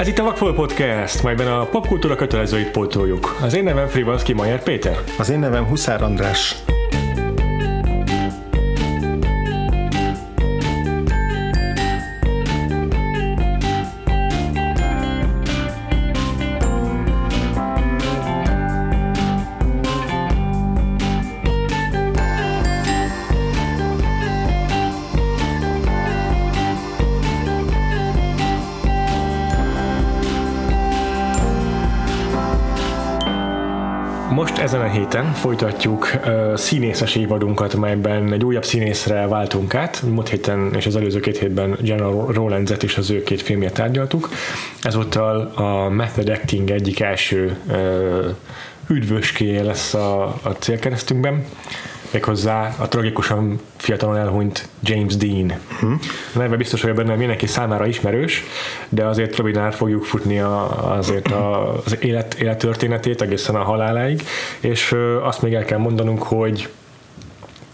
Ez itt a Vakfol Podcast, melyben a popkultúra kötelezőit pótoljuk. Az én nevem Frivalszki Majer Péter. Az én nevem Huszár András. Héten folytatjuk uh, színészes évadunkat, melyben egy újabb színészre váltunk át. Múlt héten és az előző két hétben General Rowlandset is az ő két filmjét tárgyaltuk. Ezúttal a Method Acting egyik első uh, üdvöskéje lesz a, a célkeresztünkben méghozzá a tragikusan fiatalon elhunyt James Dean. Hm. A neve biztos, hogy benne mindenki számára ismerős, de azért röviden fogjuk futni a, azért a, az élet, élettörténetét egészen a haláláig, és azt még el kell mondanunk, hogy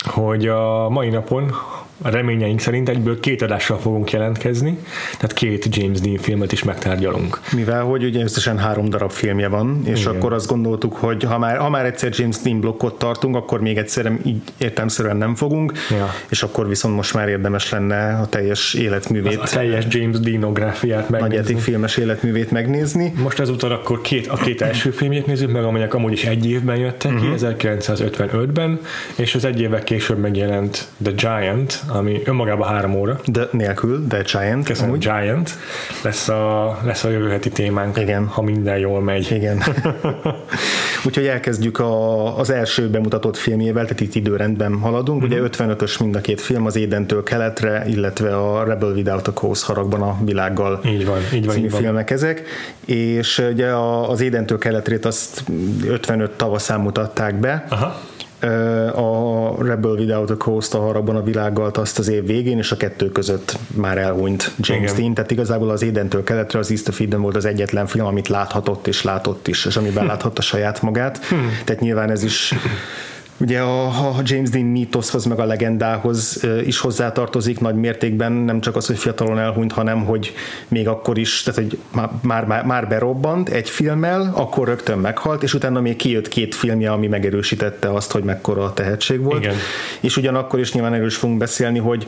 hogy a mai napon a reményeink szerint egyből két adással fogunk jelentkezni, tehát két James Dean filmet is megtárgyalunk. Mivel, hogy ugye összesen három darab filmje van, és Igen. akkor azt gondoltuk, hogy ha már, ha már egyszer James Dean blokkot tartunk, akkor még egyszer így értelmszerűen nem fogunk, ja. és akkor viszont most már érdemes lenne a teljes életművét. Az a teljes James Deanográfiát megnézni. Nagy filmes életművét megnézni. Most ezúttal akkor két, a két első filmjét nézzük meg, amelyek amúgy is egy évben jöttek uh-huh. ki, 1955-ben, és az egy évvel később megjelent The Giant, ami önmagában három óra. De nélkül, de Giant. Köszönöm, amúgy. Giant. Lesz a, lesz a jövő heti témánk, Igen. ha minden jól megy. Igen. Úgyhogy elkezdjük a, az első bemutatott filmjével, tehát itt időrendben haladunk. Mm-hmm. Ugye 55-ös mhm. mind a két film, az Édentől keletre, illetve a Rebel Without a Cause haragban a világgal így van, így van, című így van. filmek ezek. És ugye az Édentől keletrét azt 55 tavaszán mutatták be. Aha a Rebel Without a Coast a harabban a világgal azt az év végén, és a kettő között már elhunyt James Igen. Dean, tehát igazából az Édentől keletre az East of Eden volt az egyetlen film, amit láthatott és látott is, és amiben láthatta saját magát, hmm. tehát nyilván ez is Ugye a, a James Dean mítoszhoz meg a legendához is hozzátartozik nagy mértékben, nem csak az, hogy fiatalon elhunyt, hanem hogy még akkor is, tehát hogy már, már, már berobbant egy filmmel, akkor rögtön meghalt, és utána még kijött két filmje, ami megerősítette azt, hogy mekkora a tehetség volt. Igen. És ugyanakkor is nyilván erről is fogunk beszélni, hogy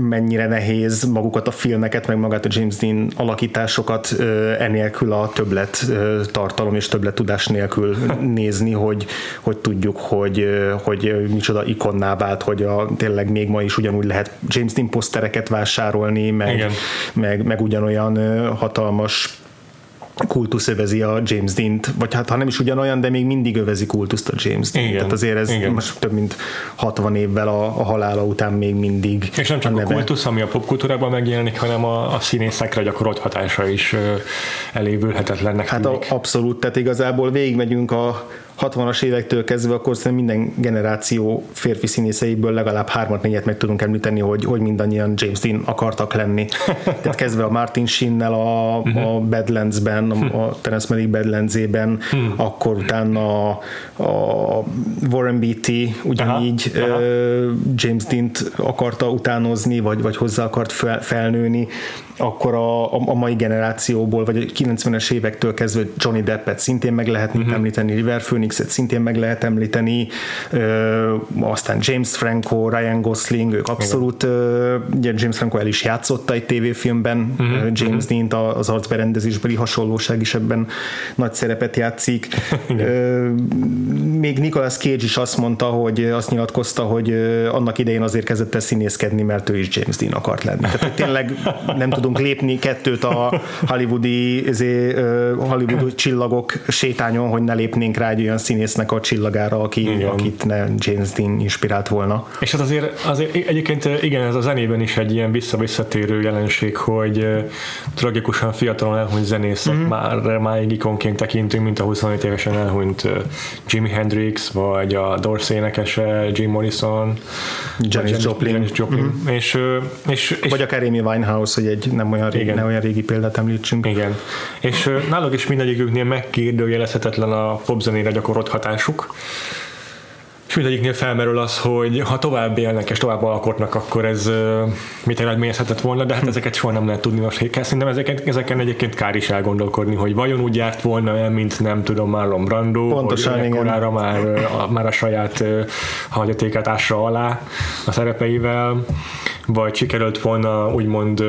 mennyire nehéz magukat a filmeket, meg magát a James Dean alakításokat enélkül a többlet tartalom és többlet tudás nélkül nézni, hogy, hogy tudjuk, hogy hogy micsoda ikonná vált, hogy a, tényleg még ma is ugyanúgy lehet James Dean posztereket vásárolni, meg, meg, meg ugyanolyan hatalmas kultusz övezi a James Dean-t, vagy hát ha nem is ugyanolyan, de még mindig övezi kultuszt a James Dean. Igen, Tehát azért ez igen. most több mint 60 évvel a, a halála után még mindig. És nem csak a, a kultusz, ami a popkultúrában megjelenik, hanem a, a színészekre gyakorolt hatása is elévülhetetlennek Hát a, abszolút, tehát igazából végigmegyünk a 60-as évektől kezdve, akkor szerintem minden generáció férfi színészeiből legalább hármat, négyet meg tudunk említeni, hogy, hogy mindannyian James Dean akartak lenni. Tehát kezdve a Martin Sheen-nel a, a mhm. Badlands-ben, a Terence Malick Badlands-ében, hmm. akkor utána a, a Warren Beatty ugyanígy aha, aha. James Dean-t akarta utánozni, vagy, vagy hozzá akart fel, felnőni akkor a, a mai generációból, vagy a 90-es évektől kezdve Johnny Deppet szintén meg lehet uh-huh. említeni, River Phoenixet szintén meg lehet említeni, ö, aztán James Franco, Ryan Gosling, ők abszolút, ö, ugye James Franco el is játszotta egy tévéfilmben, uh-huh. James uh-huh. Dean az arcberendezésbeli hasonlóság is ebben nagy szerepet játszik. ö, még Nicolas Cage is azt mondta, hogy azt nyilatkozta, hogy annak idején azért kezdett el színészkedni, mert ő is James Dean akart lenni. Tehát tényleg nem tudunk lépni kettőt a hollywoodi, ezé, hollywoodi csillagok sétányon, hogy ne lépnénk rá egy olyan színésznek a csillagára, aki, igen. akit ne James Dean inspirált volna. És hát azért, azért egyébként igen, ez a zenében is egy ilyen visszavisszatérő jelenség, hogy tragikusan fiatalon elhunyt zenészek mm-hmm. már máig ikonként tekintünk, mint a 25 évesen elhunyt Jimi Hendrix, vagy a Dorsey énekese, Jim Morrison, Janis Joplin, Janis Joplin. Mm-hmm. És, és, és, vagy akár Amy Winehouse, hogy egy nem olyan, régi, nem olyan régi példát említsünk. Igen. És náluk is mindegyiküknél megkérdőjelezhetetlen a popzenére gyakorolt hatásuk. és mindegyiknél felmerül az, hogy ha tovább élnek és tovább alkotnak, akkor ez mit eredményezhetett volna, de hát ezeket soha nem lehet tudni most. Szerintem ezeken, ezeken egyébként kár is elgondolkodni, hogy vajon úgy járt volna el, mint nem tudom, Marlon Brando, Pontosan, hogy igen. már, a, már a saját hagyatékát ássa alá a szerepeivel, vagy sikerült volna úgymond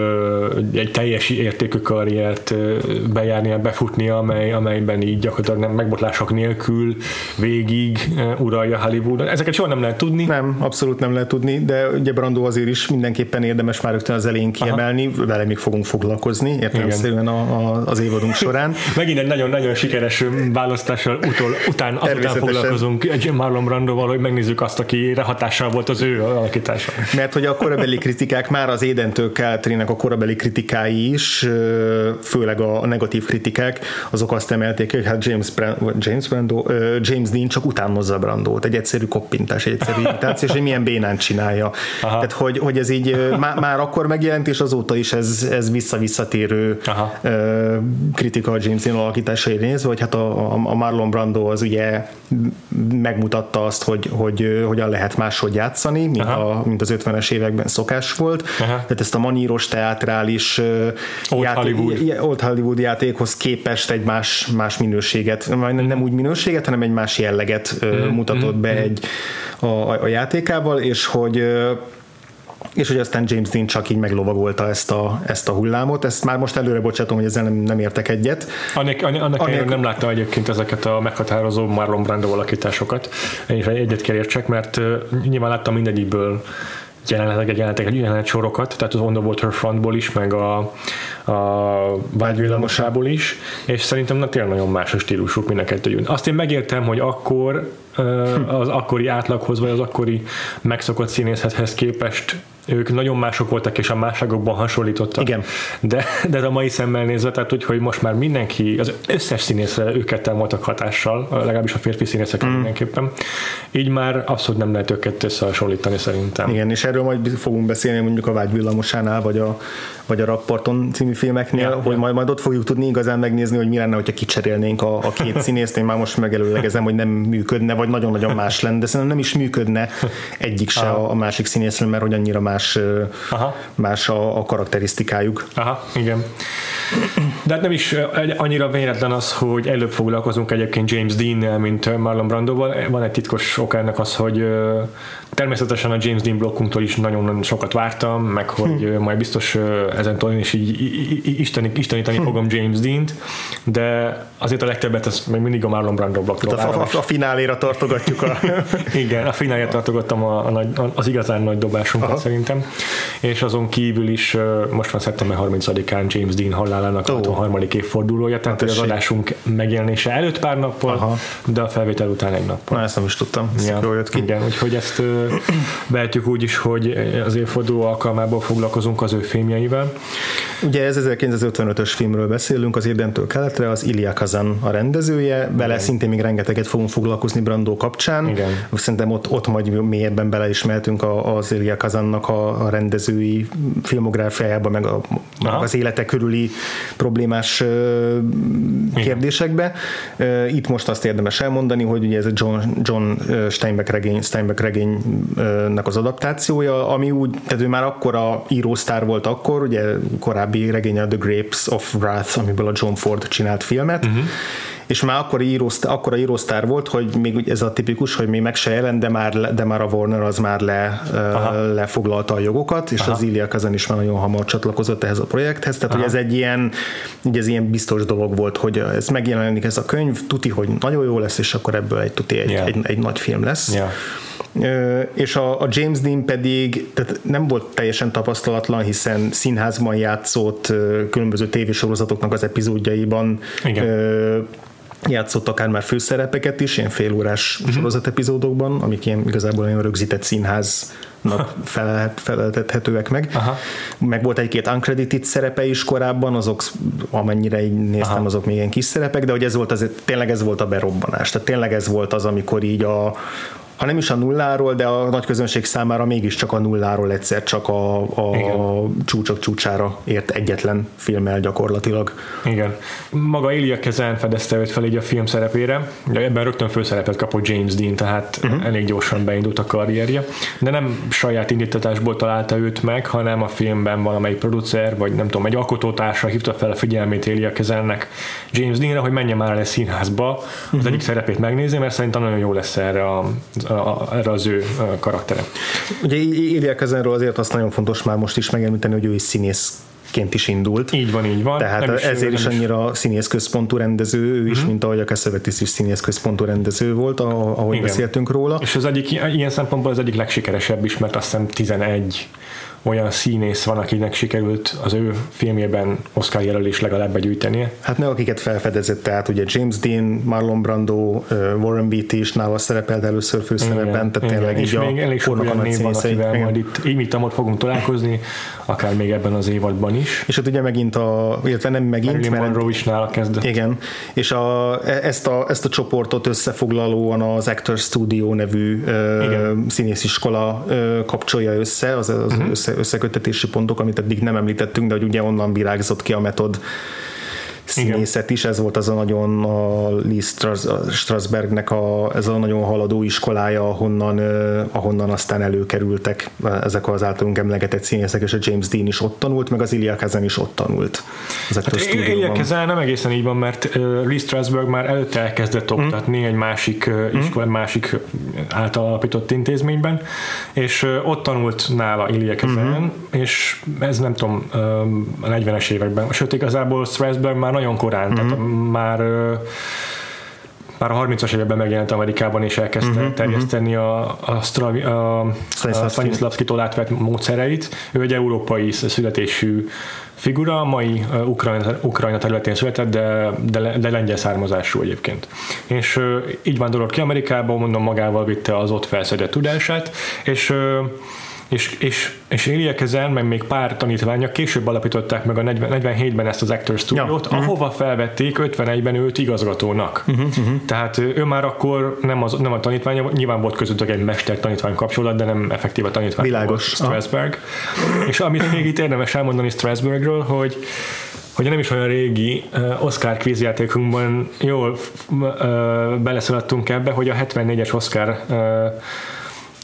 egy teljes értékű karriert bejárnia, befutnia, amely, amelyben így gyakorlatilag megbotlások nélkül végig uralja Hollywoodot. Ezeket soha nem lehet tudni. Nem, abszolút nem lehet tudni, de ugye Brando azért is mindenképpen érdemes már rögtön az elején kiemelni, Aha. vele még fogunk foglalkozni értelemszerűen a, a, az évadunk során. Megint egy nagyon-nagyon sikeres választással utol, után, azután foglalkozunk Marlon Brandoval, hogy megnézzük azt, aki hatással volt az ő alakítása. Mert hogy a korabeli kritikák, már az Édentől Keltrének a korabeli kritikái is, főleg a negatív kritikák, azok azt emelték, hogy hát James, Brando, James, Brando, James Dean csak utánozza Brandót, egy egyszerű koppintás, egy egyszerű imitáció, és hogy milyen bénán csinálja. Aha. Tehát, hogy, hogy ez így má, már akkor megjelent, és azóta is ez, ez vissza-visszatérő Aha. kritika a James Dean alakításai nézve, hogy hát a, a Marlon Brando az ugye megmutatta azt, hogy, hogy hogyan lehet máshogy játszani, mint, a, mint az 50-es években szokás volt. Aha. Tehát ezt a maníros teátrális Old, játék, Hollywood. Old Hollywood játékhoz képest egy más, más minőséget, nem, nem úgy minőséget, hanem egy más jelleget mm-hmm. mutatott be mm-hmm. egy, a, a játékával, és hogy és hogy aztán James Dean csak így meglovagolta ezt a, ezt a hullámot. Ezt már most előre bocsátom, hogy ezzel nem, nem értek egyet. Annak, annak Annak nem látta egyébként ezeket a meghatározó Marlon Brando alakításokat. Én is egyet kell értsek, mert nyilván láttam mindegyikből jeleneteket, jelenetek, jelenet sorokat, tehát az On the Waterfrontból is, meg a, a vágyvillamosából is, és szerintem na, tényleg nagyon más a stílusuk mind a kettő. Azt én megértem, hogy akkor az akkori átlaghoz, vagy az akkori megszokott színészethez képest ők nagyon mások voltak, és a másságokban hasonlítottak. Igen. De, de a mai szemmel nézve, tehát úgy, hogy most már mindenki, az összes színészre őket voltak hatással, legalábbis a férfi színészek mm. mindenképpen. Így már abszolút nem lehet őket összehasonlítani szerintem. Igen, és erről majd fogunk beszélni mondjuk a Vágyvillamosánál, vagy a, vagy a Rapporton című filmeknél, ja, hogy ja. majd, majd ott fogjuk tudni igazán megnézni, hogy mi lenne, hogyha kicserélnénk a, a két színészt. Én már most megelőlegezem, hogy nem működne, vagy nagyon-nagyon más lenne, de szerintem nem is működne egyik se a, a másik színészről, mert hogy annyira más, Aha. más a, a karakterisztikájuk. Aha, igen. De hát nem is annyira véletlen az, hogy előbb foglalkozunk egyébként James Dean-nel, mint Marlon Brandoval. Van egy titkos ok ennek az, hogy természetesen a James Dean blokkunktól is nagyon sokat vártam, meg hogy hm. majd biztos ezentől én is így isteni, isteníteni hm. fogom James Dean-t, de azért a legtöbbet ez még mindig a Marlon Brando blokktól a, a, a fináléra tartogatjuk a... Igen, a fináléra tartogattam a, a, a, az igazán nagy dobásunkat Aha. szerintem, és azon kívül is most van szeptember 30-án James Dean halálának a 63. évfordulója, tehát hát az adásunk megjelenése előtt pár nappal, Aha. de a felvétel után egy nappal. Na, ezt nem is tudtam, ez ja. jól jött ki. Igen, úgyhogy ezt behetjük úgy is, hogy az évforduló alkalmából foglalkozunk az ő filmjeivel. Ugye ez 1955-ös filmről beszélünk, az Érdentől keletre, az Ilya Kazan a rendezője, bele Igen. szintén még rengeteget fogunk foglalkozni Brandó kapcsán. Igen. Szerintem ott, ott majd mélyebben beleismertünk az Ilya Kazannak a, a rendezői filmográfiájába, meg a, az élete körüli problémás Igen. kérdésekbe. Itt most azt érdemes elmondani, hogy ugye ez a John, John Steinbeck regény, Steinbeck regénynek az adaptációja, ami úgy, tehát ő már akkor a írósztár volt akkor, ugye korábbi regénye The Grapes of Wrath, amiből a John Ford csinált filmet, uh-huh és már akkor, írósztár, akkor a írósztár volt, hogy még ez a tipikus, hogy még meg se jelent, de már, de már a Warner az már le, lefoglalta a jogokat, és Aha. az Ilya Kazan is már nagyon hamar csatlakozott ehhez a projekthez, tehát Aha. hogy ez egy ilyen, ugye ez ilyen biztos dolog volt, hogy ez megjelenik ez a könyv, tuti, hogy nagyon jó lesz, és akkor ebből egy tuti egy, yeah. egy, egy nagy film lesz. Yeah és a, a James Dean pedig tehát nem volt teljesen tapasztalatlan, hiszen színházban játszott különböző tévésorozatoknak az epizódjaiban Igen játszott akár már főszerepeket is, ilyen félórás uh-huh. sorozat epizódokban, amik ilyen igazából olyan rögzített színház feleltethetőek meg. Aha. Meg volt egy-két uncredited szerepe is korábban, azok amennyire így néztem, Aha. azok még ilyen kis szerepek, de hogy ez volt az, tényleg ez volt a berobbanás. Tehát tényleg ez volt az, amikor így a, ha nem is a nulláról, de a nagy közönség számára mégiscsak a nulláról egyszer csak a, a csúcsok csúcsára ért egyetlen filmmel gyakorlatilag. Igen. Maga Elia Kezen fedezte őt fel így a film szerepére, ebben rögtön főszerepet kapott James Dean, tehát uh-huh. elég gyorsan beindult a karrierje, de nem saját indítatásból találta őt meg, hanem a filmben valamelyik producer, vagy nem tudom, egy alkotótársa hívta fel a figyelmét Elia Kezennek James Deanre, hogy menjen már el a színházba, az uh-huh. egyik szerepét megnézni, mert szerintem nagyon jó lesz erre, a, a, erre az ő karaktere. Ugye Elia Kezenről azért azt nagyon fontos már most is megemlíteni, hogy ő is színész ként is indult. Így van, így van. Tehát nem ezért is, is annyira színész központú rendező ő is, uh-huh. mint ahogy a Cassavetes is színész központú rendező volt, ahogy Igen. beszéltünk róla. És az egyik, ilyen szempontból az egyik legsikeresebb is, mert azt hiszem 11 olyan színész van, akinek sikerült az ő filmjében Oscar jelölés legalább begyűjtenie. Hát meg akiket felfedezett, tehát ugye James Dean, Marlon Brando, Warren Beatty is nála szerepelt először főszerepben, tehát tényleg így a még elég sok olyan név van, akivel majd itt így fogunk találkozni, akár még ebben az évadban is. És hát ugye megint a, illetve nem megint, Marilyn mert Monroe is nála kezdett. Igen, és a, e- ezt, a, ezt a csoportot összefoglalóan az Actor Studio nevű Igen. színésziskola kapcsolja össze, az, az uh-huh. össze, összekötetési pontok, amit eddig nem említettünk, de hogy ugye onnan virágzott ki a metod színészet is, ez volt az a nagyon a Lee Strasbergnek a, ez a nagyon haladó iskolája, ahonnan, ahonnan aztán előkerültek ezek az általunk emlegetett színészek, és a James Dean is ott tanult, meg az Ilya Kezen is ott tanult. Hát Ilya Kezen nem egészen így van, mert Lee Strasberg már előtte elkezdett mm. oktatni egy másik mm. iskola, másik által alapított intézményben, és ott tanult nála Ilya Kezen, mm-hmm. és ez nem tudom, a 40-es években, sőt igazából Strasberg már nagyon korán, mm-hmm. tehát már már a 30-as években megjelent Amerikában, és elkezdte uh-huh, terjeszteni uh-huh. a, a, Stravi, a, a Stanislavski-tól átvett módszereit. Ő egy európai születésű figura, mai Ukrajna, Ukrajna területén született, de, de, de lengyel származású egyébként. És így vándorolt ki Amerikába, mondom, magával vitte az ott felszedett tudását, és és, és, és Elia Kezen, meg még pár tanítványa később alapították meg a 40, 47-ben ezt az Actor Studio-t, ja. ahova uh-huh. felvették 51-ben őt igazgatónak. Uh-huh, uh-huh. Tehát ő már akkor nem, az, nem a tanítványa, nyilván volt közöttük egy mester-tanítvány kapcsolat, de nem effektív a tanítvány Világos. Strasberg. Ah. És amit még itt érdemes elmondani Strasbergről, hogy hogy nem is olyan régi uh, Oscar kvízjátékunkban jól uh, beleszaladtunk ebbe, hogy a 74-es Oscar uh,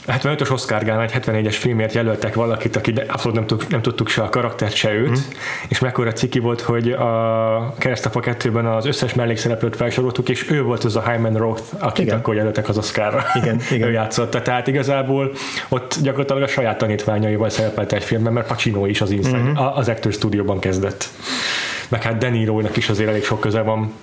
75-ös Oscar Gálán egy 74-es filmért jelöltek valakit, aki de abszolút nem, tudtuk, nem tudtuk se a karaktert, se őt, mm. és mekkora ciki volt, hogy a Keresztapa 2-ben az összes mellékszereplőt felsoroltuk, és ő volt az a Hyman Roth, akit igen. akkor jelöltek az Oscarra. Igen, igen. ő játszotta. Tehát igazából ott gyakorlatilag a saját tanítványaival szerepelt egy filmben, mert Pacino is az, Inside, mm-hmm. az Actor Studio-ban kezdett. Meg hát Deniro-nak is azért elég sok köze van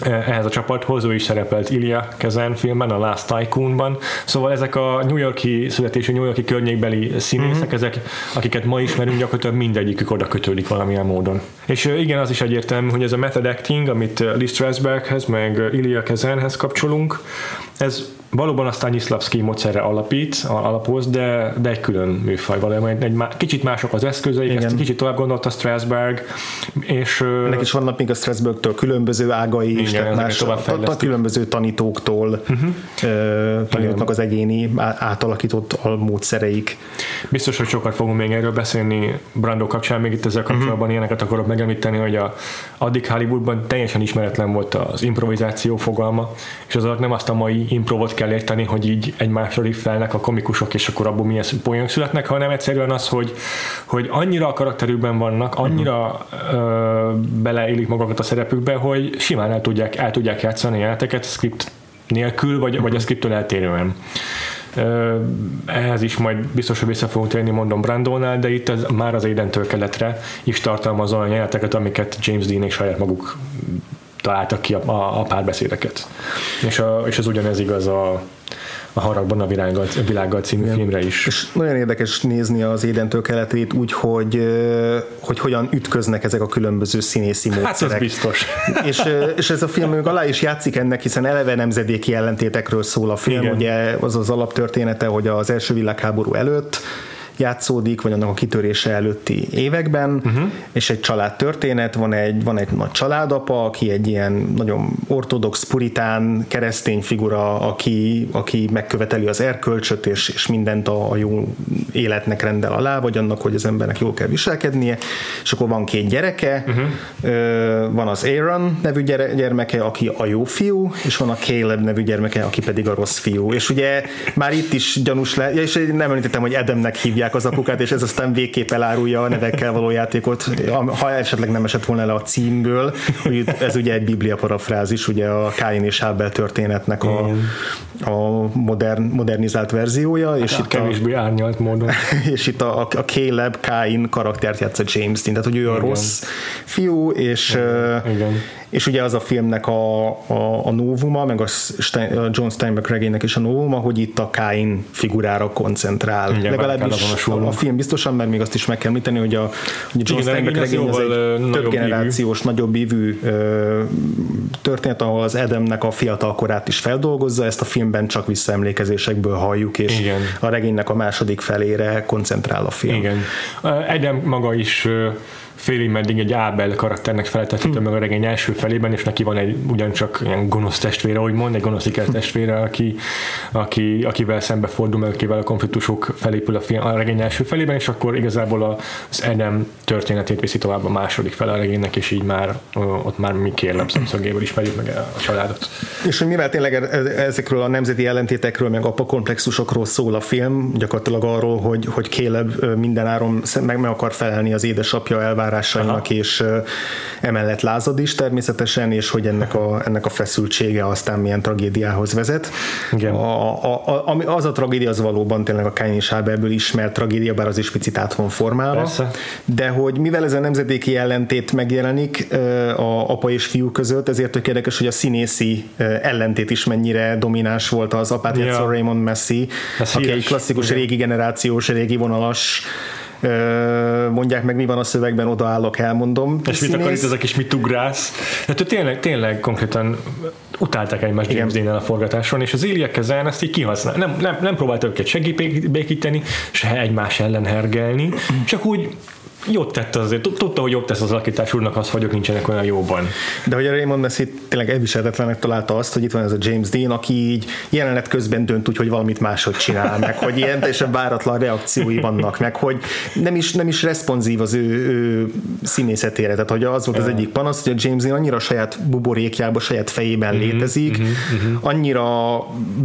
ehhez a csapathoz, ő is szerepelt Ilya Kezen filmben, a Last Tycoonban, szóval ezek a New Yorki születésű, New Yorki környékbeli színészek, mm-hmm. ezek, akiket ma ismerünk, gyakorlatilag mindegyikük oda kötődik valamilyen módon. És igen, az is egyértelmű, hogy ez a method acting, amit Lee Strasberghez, meg Ilya Kezenhez kapcsolunk, ez valóban a Stanislavski módszerre alapít, alapoz, de, de egy külön műfaj valójában. Egy, egy, kicsit mások az eszközeik, Igen. ezt kicsit tovább gondolta Strasberg, és... Ennek is vannak még a Strasbergtől különböző ágai is, tehát más, a, a különböző tanítóktól uh-huh. az egyéni átalakított módszereik. Biztos, hogy sokat fogunk még erről beszélni Brando kapcsán, még itt ezzel kapcsolatban uh-huh. ilyeneket akarok megemlíteni, hogy a, addig Hollywoodban teljesen ismeretlen volt az improvizáció fogalma, és az nem azt a mai improvot kell érteni, hogy így egymásra riffelnek a komikusok, és akkor abból milyen poénok születnek, hanem egyszerűen az, hogy, hogy annyira a karakterükben vannak, annyira beleélik magukat a szerepükbe, hogy simán el tudják, el tudják játszani jeleneteket script nélkül, vagy, vagy a scriptől eltérően. Ehhez is majd biztos, hogy vissza fogunk térni, mondom Brandónál, de itt ez már az Aiden-től keletre is tartalmaz olyan jeleneteket, amiket James Dean és saját maguk találtak ki a, a, a párbeszédeket. És, a, és ez ugyanez igaz a, a Haragban a világgal, a világgal című Igen. filmre is. És nagyon érdekes nézni az Édentől keletét úgy, hogy, hogy hogyan ütköznek ezek a különböző színészi módszerek. Hát ez biztos. És, és ez a film még alá is játszik ennek, hiszen eleve nemzedéki ellentétekről szól a film, Igen. ugye az az alaptörténete, hogy az első világháború előtt játszódik, vagy annak a kitörése előtti években, uh-huh. és egy család történet, van egy, van egy nagy családapa, aki egy ilyen nagyon ortodox, puritán, keresztény figura, aki, aki megköveteli az erkölcsöt, és, és mindent a, a jó életnek rendel alá, vagy annak, hogy az embernek jól kell viselkednie, és akkor van két gyereke, uh-huh. van az Aaron nevű gyermeke, aki a jó fiú, és van a Caleb nevű gyermeke, aki pedig a rossz fiú. És ugye már itt is gyanús le, és nem említettem, hogy Edemnek hívják az apukát, és ez aztán végképp elárulja a nevekkel való játékot, ha esetleg nem esett volna le a címből, hogy ez ugye egy biblia parafrázis, ugye a Káin és Ábel történetnek a, a modern, modernizált verziója. És hát itt kevésbé a, árnyalt módon. És itt a, a Caleb Káin karaktert játsza James Dean, tehát hogy ő a Igen. rossz fiú, és, Igen. És ugye az a filmnek a, a, a novuma, meg a, Stein, a John Steinbeck regénynek is a novuma, hogy itt a Káin figurára koncentrál. Igen, Legalábbis a, a, film biztosan, mert még azt is meg kell említeni, hogy a, hogy John Steinbeck regény az egy több generációs, ívű. nagyobb ívű történet, ahol az Edemnek a fiatal korát is feldolgozza, ezt a filmben csak visszaemlékezésekből halljuk, és Igen. a regénynek a második felére koncentrál a film. Igen. Edem maga is félig meddig egy Ábel karakternek feltethető hmm. meg a regény első felében, és neki van egy ugyancsak ilyen gonosz testvére, mond, egy gonosz testvére, aki, aki, akivel szembe fordul, meg akivel a konfliktusok felépül a, film, a regény első felében, és akkor igazából az Edem történetét viszi tovább a második fel a regénynek, és így már ott már mi kérlem szemszögéből ismerjük meg a családot. És hogy mivel tényleg ezekről a nemzeti ellentétekről, meg apakomplexusokról szól a film, gyakorlatilag arról, hogy, hogy Caleb mindenáron meg, meg akar felelni az édesapja elvárásainak, elvárásainak, Aha. és emellett lázad is természetesen, és hogy ennek a, ennek a feszültsége aztán milyen tragédiához vezet. Igen. A, a, a, az a tragédia az valóban tényleg a Cain és Abelből ismert tragédia, bár az is picit át van formálva, Persze. de hogy mivel ez a nemzedéki ellentét megjelenik a apa és fiú között, ezért tök érdekes, hogy a színészi ellentét is mennyire domináns volt az apát, ja. Raymond Messi, Ez aki egy klasszikus, Igen. régi generációs, régi vonalas mondják meg, mi van a szövegben, odaállok, elmondom. És mit akar itt ezek, és mit ugrász? Hát tényleg, tényleg konkrétan utálták egymást James dean a forgatáson, és az Ilya Kezen ezt így kihasznál. Nem, nem, nem próbáltak őket segíteni, se egymás ellen hergelni, csak úgy jót tett azért, tudta, hogy jobb tesz az alakítás úrnak az, hogy ők nincsenek olyan jóban. De hogy a Raymond Messi tényleg elviselhetetlenek találta azt, hogy itt van ez a James Dean, aki így jelenet közben dönt úgy, hogy valamit máshogy csinál, meg hogy ilyen teljesen váratlan reakciói vannak, meg hogy nem is, nem is responsív az ő, ő színészetére. Tehát hogy az volt az egyik panasz, hogy a James Dean annyira saját buborékjában, saját fejében mm-hmm, létezik, mm-hmm, annyira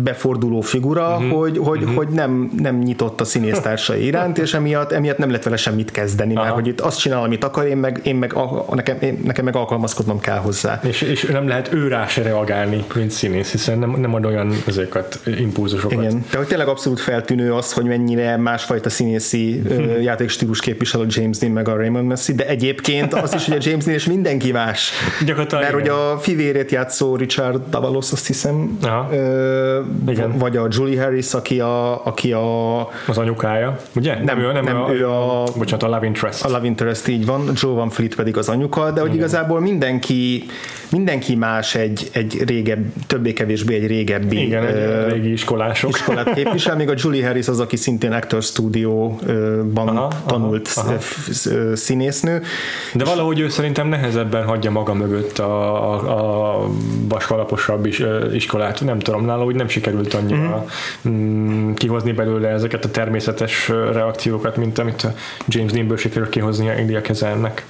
beforduló figura, mm-hmm, hogy, hogy, mm-hmm. hogy nem, nem nyitott a színésztársai iránt, és emiatt, emiatt nem lett vele semmit kezdeni, Aha. hogy itt azt csinál, amit akar, én meg, én meg nekem, én, nekem meg alkalmazkodnom kell hozzá. És, és nem lehet ő rá se reagálni, mint színész, hiszen nem, nem ad olyan ezeket, impulzusokat. Igen, de hogy tényleg abszolút feltűnő az, hogy mennyire másfajta színészi hmm. játékstílus képvisel a James Dean meg a Raymond Messi, de egyébként az is, hogy a James Dean és mindenki más. Gyakorlatilag Mert hogy a fivérét játszó Richard Davalos, azt hiszem, Aha. Ö, igen. vagy a Julie Harris, aki a, aki a az anyukája, ugye? Nem, nem ő, nem, nem ő, a, ő a, bocsánat, a Love Interest. A Love Interest így van, Joe Van Fleet pedig az anyuka, de hogy Igen. igazából mindenki mindenki más egy, egy régebb, többé-kevésbé egy régebbi Igen, egy régi iskolások. iskolát képvisel, még a Julie Harris az, aki szintén Actor Studio-ban aha, tanult aha, aha. színésznő. De valahogy ő szerintem nehezebben hagyja maga mögött a, a, a vaskalaposabb is, iskolát. Nem tudom, nála hogy nem sikerült annyira mm-hmm. kihozni belőle ezeket a természetes reakciókat, mint amit James Deanből sikerült kihozni a kezelnek.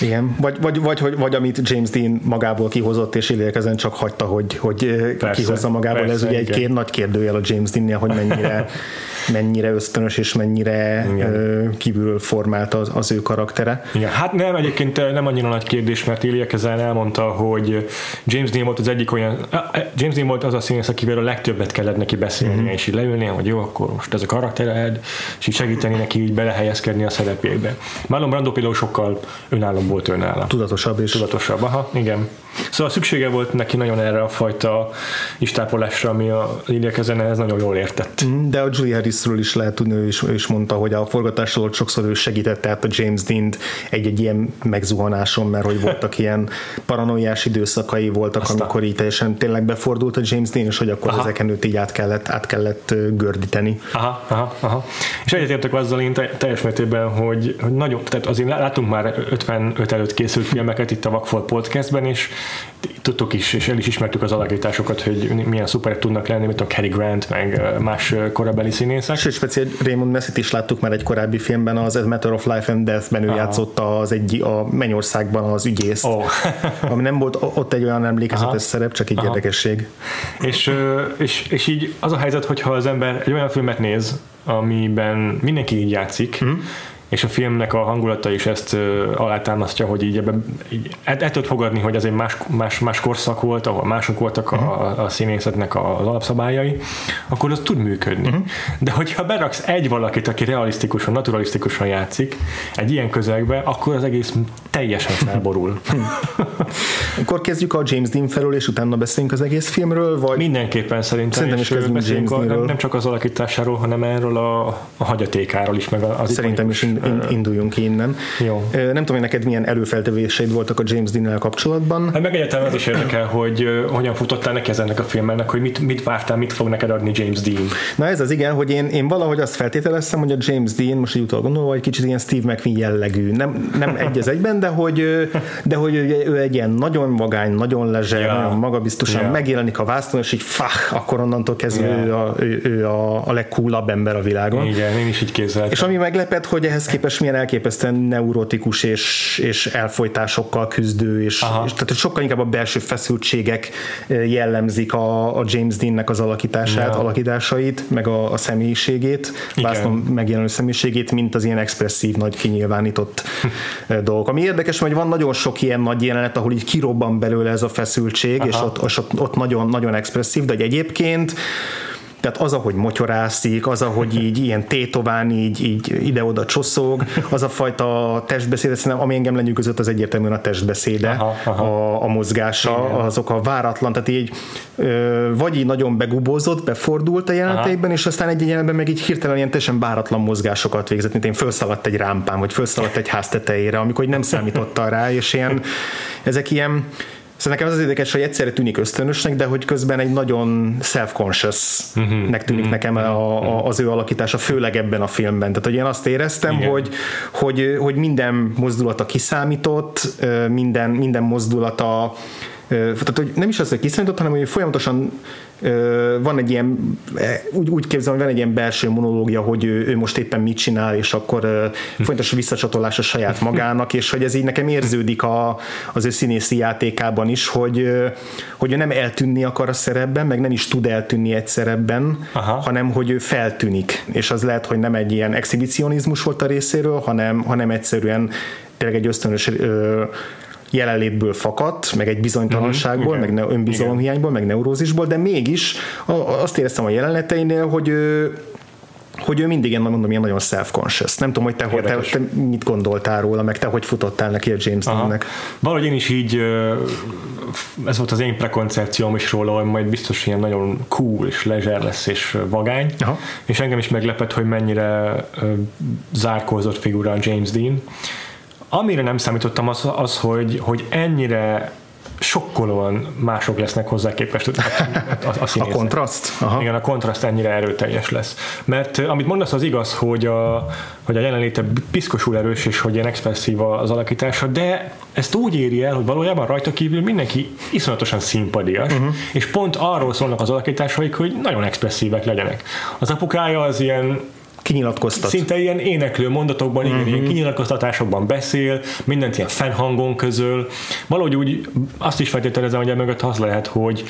Igen, vagy, vagy, vagy, vagy, vagy amit James Dean magából kihozott, és ezen csak hagyta, hogy, hogy persze, kihozza magából. Persze, Ez ugye egy kér, nagy kérdőjel a James Dean-nél, hogy mennyire, mennyire ösztönös és mennyire Igen. kívülről formált az, az ő karaktere. Igen. Hát nem, egyébként nem annyira nagy kérdés, mert Ilya Kezen elmondta, hogy James Dean volt az egyik olyan, James Dean volt az a színész, akivel a legtöbbet kellett neki beszélni, mm-hmm. és így leülni, hogy jó, akkor most ez a karaktered, és így segíteni neki így belehelyezkedni a szerepébe. Marlon Brando például sokkal önállóbb volt önálló. Tudatosabb is. Tudatosabb, aha, igen. Szóval szüksége volt neki nagyon erre a fajta istápolásra, ami a Lilia ez nagyon jól értett. Mm, de a Julie Harris Willisről is lehet tudni, ő is, ő is mondta, hogy a forgatással ott sokszor ő segített át a James Dean-t egy-egy ilyen megzuhanáson, mert hogy voltak ilyen paranoiás időszakai voltak, Aztán. amikor így teljesen tényleg befordult a James Dean, és hogy akkor aha. ezeken őt így át kellett, át kellett gördíteni. Aha, aha, aha. És egyetértek azzal én teljes mértékben, hogy, hogy nagyon, tehát azért látunk már 55 előtt készült filmeket itt a Vakfolt podcastben, és tudtuk is, és el is ismertük az alakításokat, hogy milyen szuperek tudnak lenni, mint a Cary Grant, meg más korabeli színészek. Sőt, speciál Raymond Messit is láttuk már egy korábbi filmben, az A Matter of Life and Death-ben ő Aha. játszotta az egy, a Mennyországban az ügyészt, oh. ami nem volt ott egy olyan emlékezetes Aha. szerep, csak egy Aha. érdekesség. És, és, és így az a helyzet, hogyha az ember egy olyan filmet néz, amiben mindenki így játszik, mm és a filmnek a hangulata is ezt alátámasztja, hogy így ebben így, el, el tudod fogadni, hogy ez egy más, más, más korszak volt, ahol mások voltak a, mhm. a színészetnek az alapszabályai, akkor az tud működni. Uh-huh. De hogyha beraksz egy valakit, aki realisztikusan, naturalisztikusan játszik egy ilyen közegbe, akkor az egész teljesen felborul. akkor kezdjük a James Dean felől, és utána beszélünk az egész filmről, vagy? Mindenképpen szerintem. Szerintem is kezdünk James a, nem, nem csak az alakításáról, hanem erről a, a hagyatékáról is, meg az Szerintem is induljunk innen. Jó. Nem tudom, hogy neked milyen előfeltevéseid voltak a James Dean-nel kapcsolatban. Hát meg egyetem az is érdekel, hogy hogyan futottál neki ennek a filmnek, hogy mit, mit vártál, mit fog neked adni James Dean. Na ez az igen, hogy én, én valahogy azt feltételeztem, hogy a James Dean, most így utal gondolva, hogy kicsit ilyen Steve McQueen jellegű. Nem, nem egy az egyben, de hogy, de hogy ő egy ilyen nagyon magány, nagyon lezser, yeah. nagyon magabiztosan yeah. megjelenik a vászton, és így fah, akkor onnantól kezdve yeah. ő, a, ő, ő a, a legcoolabb ember a világon. Igen, én is így képzeltem. És ami meglepett, hogy ehhez képest milyen elképesztően neurotikus és, és elfolytásokkal küzdő, és, és tehát sokkal inkább a belső feszültségek jellemzik a, a James Deannek az alakítását, ja. alakításait, meg a, a személyiségét, Vászlom megjelenő személyiségét, mint az ilyen expresszív, nagy kinyilvánított dolgok. Ami érdekes, hogy van nagyon sok ilyen nagy jelenet, ahol így kirobban belőle ez a feszültség, Aha. és ott, ott, ott nagyon, nagyon expresszív, de egyébként tehát az, ahogy motyorászik, az, ahogy így ilyen tétován így, így ide-oda csosszog, az a fajta testbeszéd, szerintem, ami engem lenyűgözött, az egyértelműen a testbeszéde, aha, aha. A, a mozgása, Igen. azok a váratlan, tehát így vagy így nagyon begubózott, befordult a jeleneteiben, és aztán egy jelenetben meg így hirtelen ilyen teljesen báratlan mozgásokat végzett, mint én felszaladt egy rámpán, vagy felszaladt egy ház tetejére, amikor nem számította rá, és ilyen, ezek ilyen Szóval nekem az az érdekes, hogy egyszerre tűnik ösztönösnek, de hogy közben egy nagyon self-conscious-nek tűnik uh-huh. nekem a, a, az ő alakítása, főleg ebben a filmben. Tehát, hogy én azt éreztem, hogy, hogy, hogy minden mozdulata kiszámított, minden, minden mozdulata tehát, hogy nem is az, hogy kiszámított, hanem hogy folyamatosan van egy ilyen, úgy, úgy képzelem, hogy van egy ilyen belső monológia, hogy ő, ő most éppen mit csinál, és akkor folyamatos visszacsatolás a saját magának, és hogy ez így nekem érződik a, az ő színészi játékában is, hogy, hogy ő nem eltűnni akar a szerepben, meg nem is tud eltűnni egy szerepben, Aha. hanem hogy ő feltűnik, és az lehet, hogy nem egy ilyen exhibicionizmus volt a részéről, hanem, hanem egyszerűen tényleg egy ösztönös jelenlétből fakadt, meg egy bizonytalanságból, mm-hmm, meg önbizalomhiányból, meg neurózisból, de mégis azt éreztem a jeleneteinél, hogy ő, hogy ő mindig ilyen, mondom, ilyen nagyon self-conscious. Nem tudom, hogy te, te, te mit gondoltál róla, meg te hogy futottál neki a James Dean-nek. Valahogy én is így, ez volt az én prekoncepcióm is róla, hogy majd biztos ilyen nagyon cool és leisure lesz és vagány, Aha. és engem is meglepett, hogy mennyire zárkózott figura a James Dean Amire nem számítottam az, az hogy, hogy ennyire sokkolóan mások lesznek hozzá képest a, a, a, a kontraszt? Aha. Igen, a kontraszt ennyire erőteljes lesz. Mert amit mondasz, az igaz, hogy a, hogy a jelenléte piszkosul erős, és hogy ilyen expresszív az alakítása, de ezt úgy éri el, hogy valójában rajta kívül mindenki iszonyatosan színpadias, uh-huh. és pont arról szólnak az alakításaik, hogy nagyon expresszívek legyenek. Az apukája az ilyen kinyilatkoztat. Szinte ilyen éneklő mondatokban, uh-huh. ilyen kinyilatkoztatásokban beszél, mindent ilyen fennhangon közöl. Valahogy úgy azt is feltételezem, hogy mögött az lehet, hogy,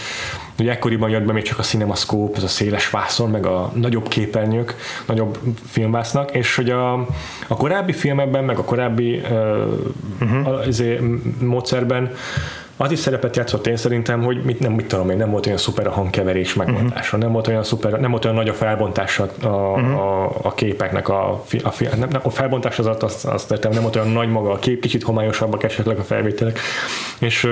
hogy ekkoriban jött be még csak a cinemascope, ez a széles vászon, meg a nagyobb képernyők, nagyobb filmvásznak, és hogy a, a korábbi filmekben, meg a korábbi uh-huh. uh, módszerben az is szerepet játszott én szerintem, hogy mit, nem, mit tudom én, nem volt olyan szuper a hangkeverés megmondása, uh-huh. nem volt olyan szuper, nem volt olyan nagy a felbontása a, uh-huh. a, a képeknek, a, a, a, nem, a felbontás az azt, azt értem, nem volt olyan nagy maga a kép, kicsit homályosabbak esetleg a felvételek, és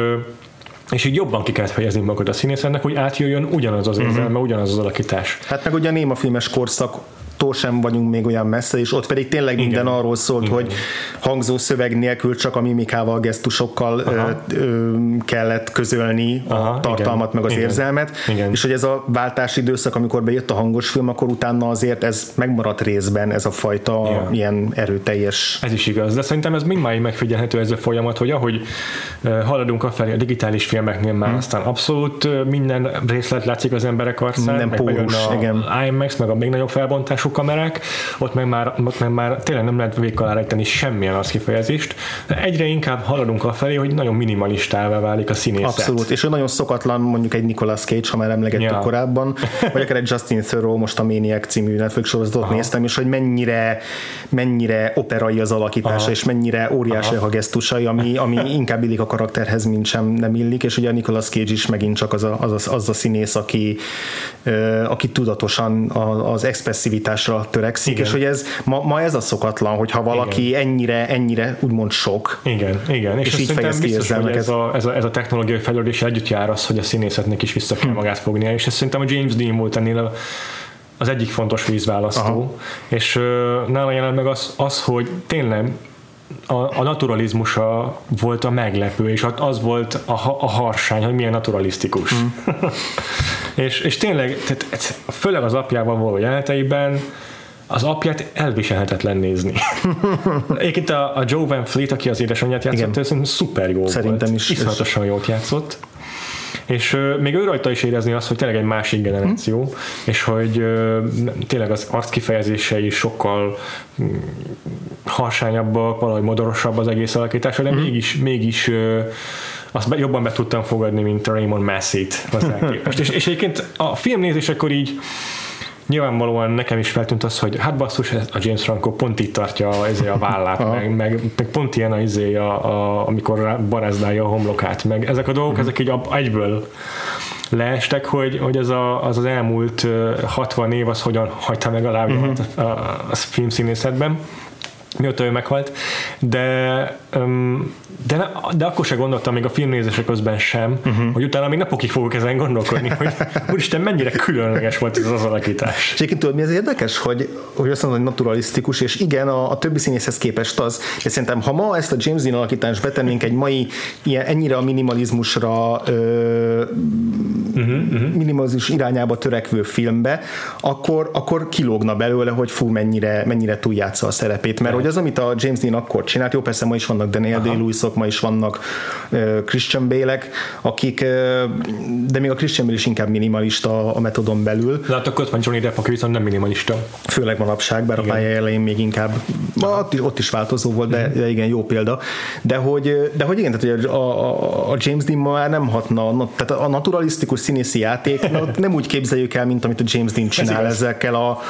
és így jobban ki kellett fejezni magad a színészennek, hogy átjöjjön ugyanaz az érzelme, uh-huh. ugyanaz az alakítás. Hát meg ugye a néma filmes korszak tól sem vagyunk még olyan messze, és ott pedig tényleg minden Igen. arról szólt, Igen. hogy hangzó szöveg nélkül csak a mimikával, gesztusokkal ö, ö, kellett közölni Aha, a tartalmat, igen. meg az igen. érzelmet, igen. és hogy ez a váltás időszak, amikor bejött a hangos film, akkor utána azért ez megmaradt részben, ez a fajta igen. ilyen erőteljes. Ez is igaz, de szerintem ez mindmáig megfigyelhető ez a folyamat, hogy ahogy haladunk a felé a digitális filmeknél már hmm. aztán abszolút minden részlet látszik az emberek arcán, meg pórus, a igen. IMAX, meg a még nagyobb felbontású kamerák, ott meg már, ott meg már tényleg nem lehet végig alá semmilyen az kifejezést. Egyre inkább haladunk a felé, hogy nagyon minimalistává válik a színészet. Abszolút, és ő nagyon szokatlan mondjuk egy Nicolas Cage, ha már emlegettük ja. korábban, vagy akár egy Justin Thoreau, most a Maniac című Netflix sorozatot Aha. néztem, és hogy mennyire, mennyire operai az alakítása, Aha. és mennyire óriási Aha. a gesztusai, ami, ami inkább illik a karakterhez, mint sem nem illik, és ugye a Nicolas Cage is megint csak az a, az a, az a színész, aki, aki tudatosan az expresszivitásra törekszik, igen. és hogy ez ma, ma ez a szokatlan, hogyha valaki igen. ennyire, ennyire úgymond sok. Igen, igen. És, és így fejez ki ez a, ez, a, ez a technológiai fejlődés együtt jár az, hogy a színészetnek is vissza kell hm. magát fognia, és ez szerintem a James Dean volt ennél az egyik fontos vízválasztó, Aha. és uh, nála jelent meg az, az, hogy tényleg a, a naturalizmusa volt a meglepő, és az volt a, a harsány, hogy milyen naturalisztikus. Mm. és, és tényleg, tehát, főleg az apjával való jeleneteiben az apját elviselhetetlen nézni. Egyébként a, a Joe Van Fleet, aki az édesanyját játszott, szerintem szuper jó Szerintem volt. is. Iszonyatosan jót játszott. És még ő rajta is érezni azt, hogy tényleg egy másik generáció, hmm. és hogy tényleg az arc kifejezései sokkal um, harsányabbak, valahogy modorosabb az egész alakítása, de hmm. mégis, mégis azt jobban be tudtam fogadni, mint Raymond Massey-t és, és egyébként a filmnézésekor így nyilvánvalóan nekem is feltűnt az, hogy hát basszus, a James Franco pont itt tartja izé a vállát, meg, meg, meg, pont ilyen a, izé a, a, amikor barázdálja a homlokát, meg ezek a dolgok, uh-huh. ezek így egyből leestek, hogy, hogy az, a, az az elmúlt 60 év az hogyan hagyta meg a lábját uh-huh. a, a, a filmszínészetben mióta ő meghalt, de, de, de akkor sem gondoltam még a filmnézése közben sem, uh-huh. hogy utána még napokig fogok ezen gondolkodni, hogy úristen, mennyire különleges volt ez az alakítás. És tudod, mi az érdekes, hogy, hogy azt mondom, hogy naturalisztikus, és igen, a, a többi színészhez képest az, és szerintem, ha ma ezt a James Dean alakítást betennénk egy mai ilyen, ennyire a minimalizmusra ö, uh-huh, uh-huh. minimalizmus irányába törekvő filmbe, akkor, akkor kilógna belőle, hogy fú, mennyire, mennyire túljátsza a szerepét, mert hogy az, amit a James Dean akkor csinált, jó, persze ma is vannak Daniel Day-Lewisok, ma is vannak uh, Christian Bale-ek, akik, uh, de még a Christian Bale is inkább minimalista a metodon belül. Akkor ott van Johnny Depp, aki viszont nem minimalista. Főleg manapság, bár igen. a pálya elején még inkább, ott, is, ott is változó volt, de, de igen, jó példa. De hogy, de hogy igen, tehát a, a, a James Dean ma már nem hatna, tehát a naturalisztikus színészi játék nem úgy képzeljük el, mint amit a James Dean csinál Ez ezekkel a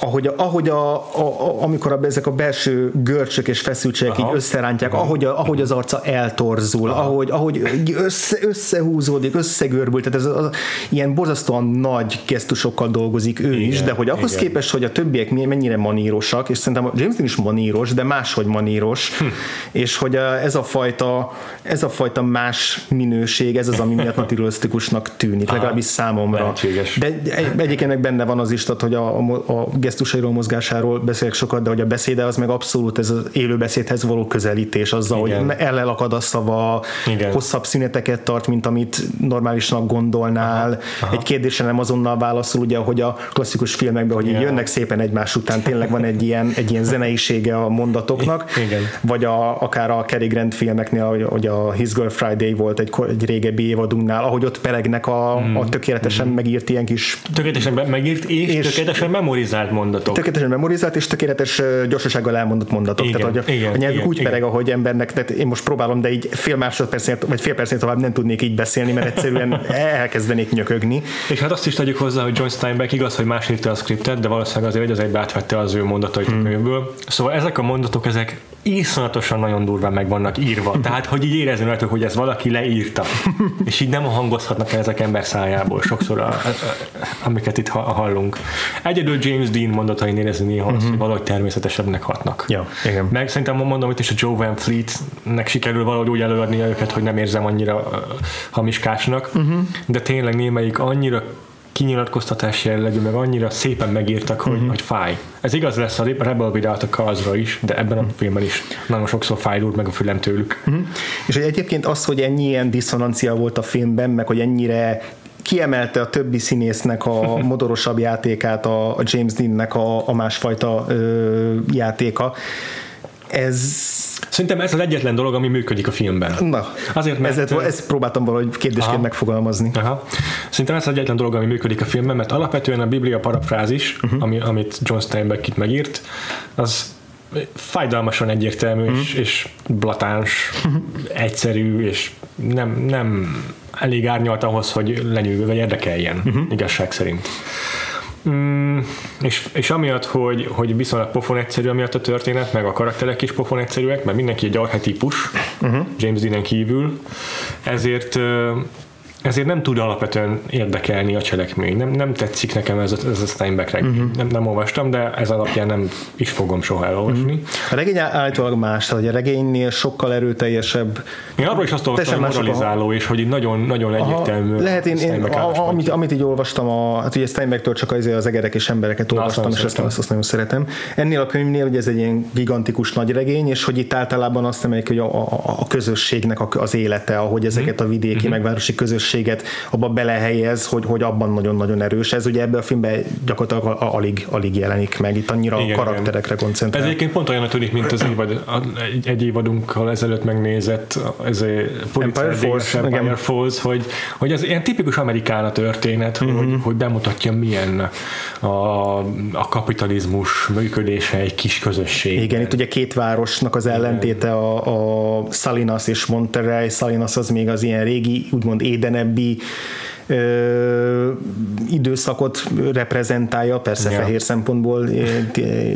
ahogy, ahogy a, a, amikor a, ezek a belső görcsök és feszültségek Aha. így összerántják, ahogy, a, ahogy az arca eltorzul, Aha. ahogy, ahogy össze, összehúzódik, összegörbül, tehát ez az, ilyen borzasztóan nagy gesztusokkal dolgozik ő igen, is, de hogy ahhoz igen. képest, hogy a többiek mennyire manírosak, és szerintem James Dean is maníros, de máshogy maníros, hm. és hogy a, ez a fajta ez a fajta más minőség, ez az, ami miatt naturalisztikusnak tűnik, Aha. legalábbis számomra. Lehetséges. De egyébként meg benne van az is, hogy a, a, a gesztusairól, mozgásáról beszélek sokat, de hogy a beszéde az meg abszolút ez az élő beszédhez való közelítés, azzal, Igen. hogy ellelakad a szava, Igen. hosszabb szüneteket tart, mint amit normálisnak gondolnál. Aha. Aha. Egy kérdésre nem azonnal válaszol, ugye, hogy a klasszikus filmekben, hogy Igen. így jönnek szépen egymás után, tényleg van egy ilyen, egy ilyen zeneisége a mondatoknak, Igen. vagy a, akár a Cary Grant filmeknél, hogy a His Girl Friday volt egy, egy régebbi évadunknál, ahogy ott peregnek a, mm. a tökéletesen mm. megírt ilyen kis... Tökéletesen megírt és, és tökéletesen memorizált mondatok. Tökéletesen memorizált és tökéletes gyorsasággal elmondott mondatok. Igen, tehát, hogy igen, a nyelvük igen, úgy igen. pereg, ahogy embernek, tehát én most próbálom, de így fél másodpercnél, vagy fél percnél tovább nem tudnék így beszélni, mert egyszerűen elkezdenék nyökögni. És hát azt is tegyük hozzá, hogy John Steinbeck igaz, hogy más írta a skriptet, de valószínűleg azért, hogy az egybe átvette az ő mondatait hmm. a könyvből. Szóval ezek a mondatok, ezek iszonyatosan nagyon durván meg vannak írva. Tehát, hogy így érezni rajtuk, hogy ez valaki leírta. És így nem hangozhatnak el ezek ember szájából sokszor, a, a, amiket itt hallunk. Egyedül James Dean mondatain érezni néha, uh-huh. hogy valahogy természetesebbnek hatnak. Ja, igen. Meg szerintem mondom, hogy is a Joe Van Fleet-nek sikerül valahogy úgy előadni őket, hogy nem érzem annyira hamiskásnak, uh-huh. de tényleg némelyik annyira kinyilatkoztatás jellegű, meg annyira szépen megírtak, hogy, uh-huh. hogy fáj. Ez igaz lesz a Rebel Without a cause is, de ebben a filmben is nagyon sokszor fájdult meg a fülem tőlük. Uh-huh. És hogy egyébként az, hogy ennyi ilyen diszonancia volt a filmben, meg hogy ennyire kiemelte a többi színésznek a modorosabb játékát, a, James Dean-nek a, a másfajta ö, játéka. Ez Szerintem ez az egyetlen dolog, ami működik a filmben. Na, Azért, mert, ezt, ezt próbáltam valahogy kérdésként aha, megfogalmazni. Aha. Szerintem ez az egyetlen dolog, ami működik a filmben, mert alapvetően a Biblia parafrázis, uh-huh. ami, amit John Steinbeck itt megírt, az fájdalmasan egyértelmű uh-huh. és, és blatáns, uh-huh. egyszerű, és nem, nem elég árnyalt ahhoz, hogy lenyűgő vagy érdekeljen, uh-huh. igazság szerint. Mm, és, és amiatt, hogy, hogy viszonylag pofon egyszerű amiatt a történet, meg a karakterek is pofon egyszerűek, mert mindenki egy archetípus, uh-huh. James Dean kívül, ezért ezért nem tud alapvetően érdekelni a cselekmény. Nem, nem tetszik nekem ez a, ez a Steinbeck regény. Uh-huh. Nem, nem olvastam, de ez alapján nem is fogom soha elolvasni. Uh-huh. A regény állítólag más, hogy a regénynél sokkal erőteljesebb. Én arról is azt olvastam, hogy moralizáló, a... és hogy nagyon, nagyon egyértelmű. Lehet, én, én a, amit, amit így olvastam, a, hát ugye Steinbecktől csak az, az egerek és embereket olvastam, Na, és azt, azt, azt nagyon szeretem. Ennél a könyvnél ugye ez egy ilyen gigantikus nagy regény, és hogy itt általában azt emeljük, hogy a, a, a közösségnek az élete, ahogy ezeket a vidéki, uh-huh. megvárosi közösség közösséget abba belehelyez, hogy, hogy abban nagyon-nagyon erős. Ez ugye ebben a filmben gyakorlatilag alig, alig jelenik meg, itt annyira igen, a karakterekre koncentrál. Ez egyébként pont olyan tűnik, mint az évad, egy, egy évadunkkal ezelőtt megnézett ez a Empire Force, Empire Falls, hogy, hogy az ilyen tipikus amerikán a történet, uh-huh. hogy, hogy bemutatja milyen a, a kapitalizmus működése egy kis közösség. Igen, itt ugye két városnak az ellentéte a, a Salinas és Monterrey. Salinas az még az ilyen régi, úgymond édenebb régebbi ö, időszakot reprezentálja, persze ja. fehér szempontból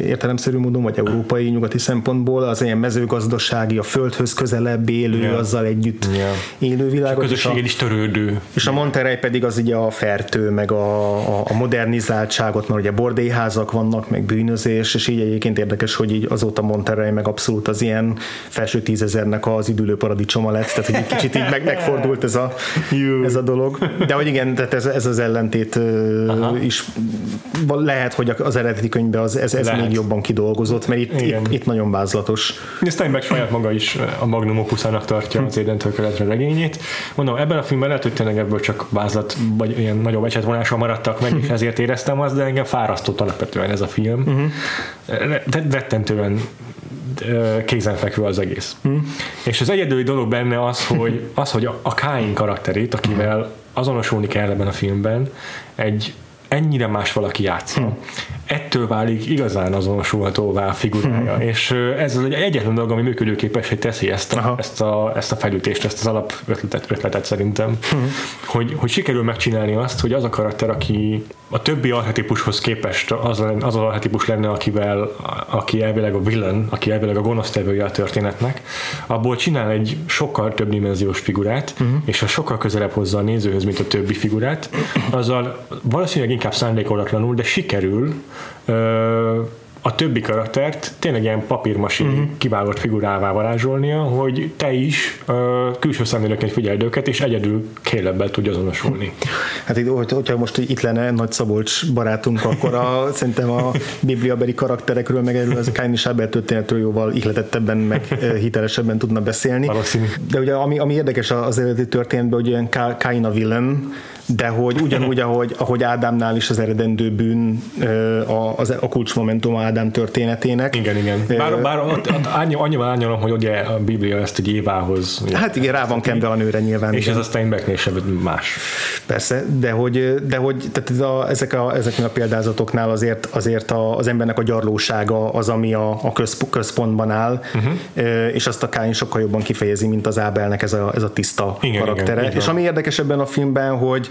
értelemszerű módon, vagy európai, nyugati szempontból, az ilyen mezőgazdasági, a földhöz közelebb élő, ja. azzal együtt ja. élő világot. És a is törődő. És a Monterrey pedig az ugye a fertő, meg a, a, a modernizáltságot, mert ugye bordélyházak vannak, meg bűnözés, és így egyébként érdekes, hogy így azóta Monterrey meg abszolút az ilyen felső tízezernek az üdülő paradicsoma lett, tehát hogy egy kicsit így meg, megfordult ez a, ez a dolog. De hogy igen, tehát ez, ez az ellentét Aha. is lehet, hogy az eredeti könyvben az, ez, ez még jobban kidolgozott, mert itt, itt, itt, nagyon vázlatos. Steinbeck saját maga is a magnum opuszának tartja az édentől keletre regényét. Mondom, ebben a filmben lehet, hogy tényleg ebből csak vázlat, vagy ilyen nagyobb ecsetvonása maradtak meg, és ezért éreztem azt, de engem fárasztott alapvetően ez a film. Uh-huh. De rettentően kézenfekvő az egész. Hmm. És az egyedüli dolog benne az, hogy, az, hogy a, a Kain karakterét, akivel azonosulni kell ebben a filmben, egy ennyire más valaki játsza. Hmm. Ettől válik igazán azonosulhatóvá a figurája, hmm. és ez az egy egyetlen dolog, ami működőképes, hogy teszi ezt a, ezt a, ezt a fejlődést, ezt az alap ötletet, ötletet szerintem, hmm. hogy, hogy sikerül megcsinálni azt, hogy az a karakter, aki a többi archetipushoz képest az, az az archetipus lenne, akivel, aki elvileg a villain, aki elvileg a gonosztevője a történetnek, abból csinál egy sokkal több dimenziós figurát, uh-huh. és a sokkal közelebb hozza a nézőhöz, mint a többi figurát, azzal valószínűleg inkább szándékolatlanul, de sikerül a többi karaktert tényleg ilyen papírmasi uh-huh. kivágott figurává varázsolnia, hogy te is uh, külső szemlélőként figyeld őket, és egyedül kélebbel tudj azonosulni. Hát itt, hogyha most itt lenne Nagy Szabolcs barátunk, akkor a, szerintem a bibliabeli karakterekről, meg erről az Káin és Ábel történetről jóval ihletettebben, meg hitelesebben tudna beszélni. Valószínű. De ugye ami, ami érdekes az eredeti történetben, hogy ilyen Káin a villain, de hogy ugyanúgy, ahogy, ahogy Ádámnál is az eredendő bűn a, az, a kulcsmomentum Ádám történetének. Igen, igen. Bár, bár ott, annyi, annyival ányolom, hogy ugye a Biblia ezt egy Évához. Hát igen, rá van kembe a nőre nyilván. És igen. ez a Steinbecknél sem más. Persze, de hogy, de hogy tehát a, ezek a, ezeknél a példázatoknál azért, azért a, az embernek a gyarlósága az, ami a, a központban áll, uh-huh. és azt a Káin sokkal jobban kifejezi, mint az Ábelnek ez a, ez a tiszta igen, karaktere. Igen, és ami érdekes ebben a filmben, hogy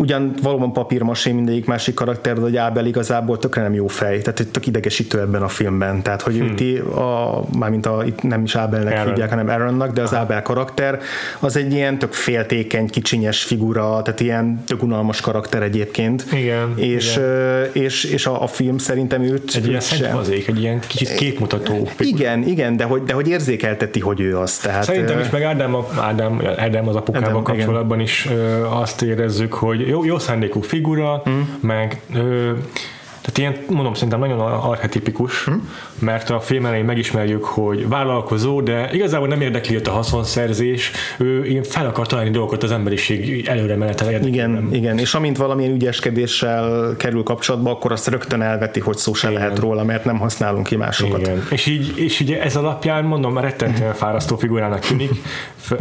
ugyan valóban papírmasé mindegyik másik karakter, de hogy Ábel igazából tökre nem jó fej, tehát tök idegesítő ebben a filmben, tehát hogy hmm. itt a, mármint a, itt nem is Ábelnek Aaron. hívják, hanem Aaronnak, de az Aha. Ábel karakter az egy ilyen tök féltékeny, kicsinyes figura, tehát ilyen tök unalmas karakter egyébként. Igen. És, igen. és, és a, a film szerintem őt egy ilyen szentfazék, egy ilyen kicsit képmutató. Igen, igen, de hogy, de hogy érzékelteti, hogy ő az. Tehát, Szerintem is, meg Ádám, Ádám, Ádám az apukával kapcsolatban igen. is azt érezzük, hogy jó, jó szándékú figura, mm. meg ö, tehát ilyen, mondom, szerintem nagyon archetipikus, hm? Mert a film elején megismerjük, hogy vállalkozó, de igazából nem érdekli őt a haszonszerzés, ő én fel akar találni dolgokat az emberiség előre menetel Igen, igen, és amint valamilyen ügyeskedéssel kerül kapcsolatba, akkor azt rögtön elveti, hogy szó se igen. lehet róla, mert nem használunk ki másokat. Igen. És így, és így ez alapján mondom, már rettentően fárasztó figurának tűnik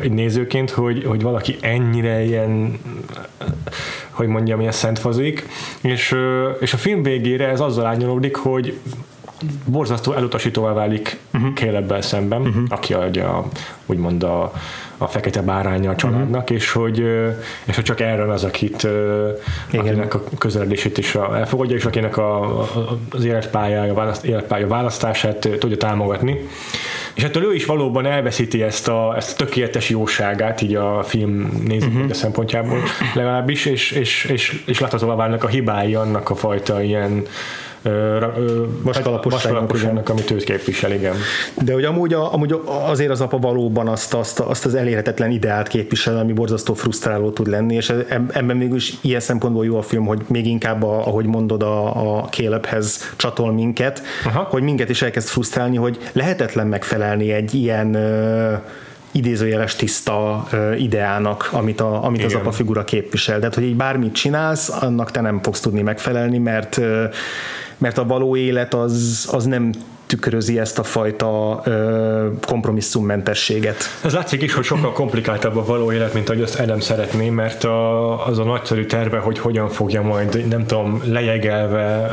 nézőként, hogy, hogy valaki ennyire ilyen hogy mondjam, ilyen szentfazik, és, és a film végére ez azzal árnyalódik, hogy borzasztó elutasítóvá válik uh-huh. Caleb-bel szemben, uh-huh. aki adja a, úgymond a, a fekete báránya a családnak, uh-huh. és hogy és hogy csak Aaron az, akit Igen. akinek a közeledését is elfogadja, és akinek a, az életpályája, választ, életpálya választását tudja támogatni. És ettől ő is valóban elveszíti ezt a, ezt a tökéletes jóságát, így a film nézők uh-huh. szempontjából legalábbis, és, és, és, és láthatóvá válnak a hibái annak a fajta ilyen vaskalaposságnak, amit őt képvisel, igen. De hogy amúgy, a, amúgy azért az apa valóban azt, azt, azt az elérhetetlen ideát képvisel, ami borzasztó frusztráló tud lenni, és ebben mégis ilyen szempontból jó a film, hogy még inkább, a, ahogy mondod, a, a Calebhez csatol minket, Aha. hogy minket is elkezd frusztrálni, hogy lehetetlen megfelelni egy ilyen idézőjeles tiszta ideának, amit, a, amit az apa figura képvisel. Tehát, hogy így bármit csinálsz, annak te nem fogsz tudni megfelelni, mert mert a való élet az, az nem tükrözi ezt a fajta ö, kompromisszummentességet. Ez látszik is, hogy sokkal komplikáltabb a való élet, mint ahogy azt Adam szeretné, mert a, az a nagyszerű terve, hogy hogyan fogja majd, nem tudom, lejegelve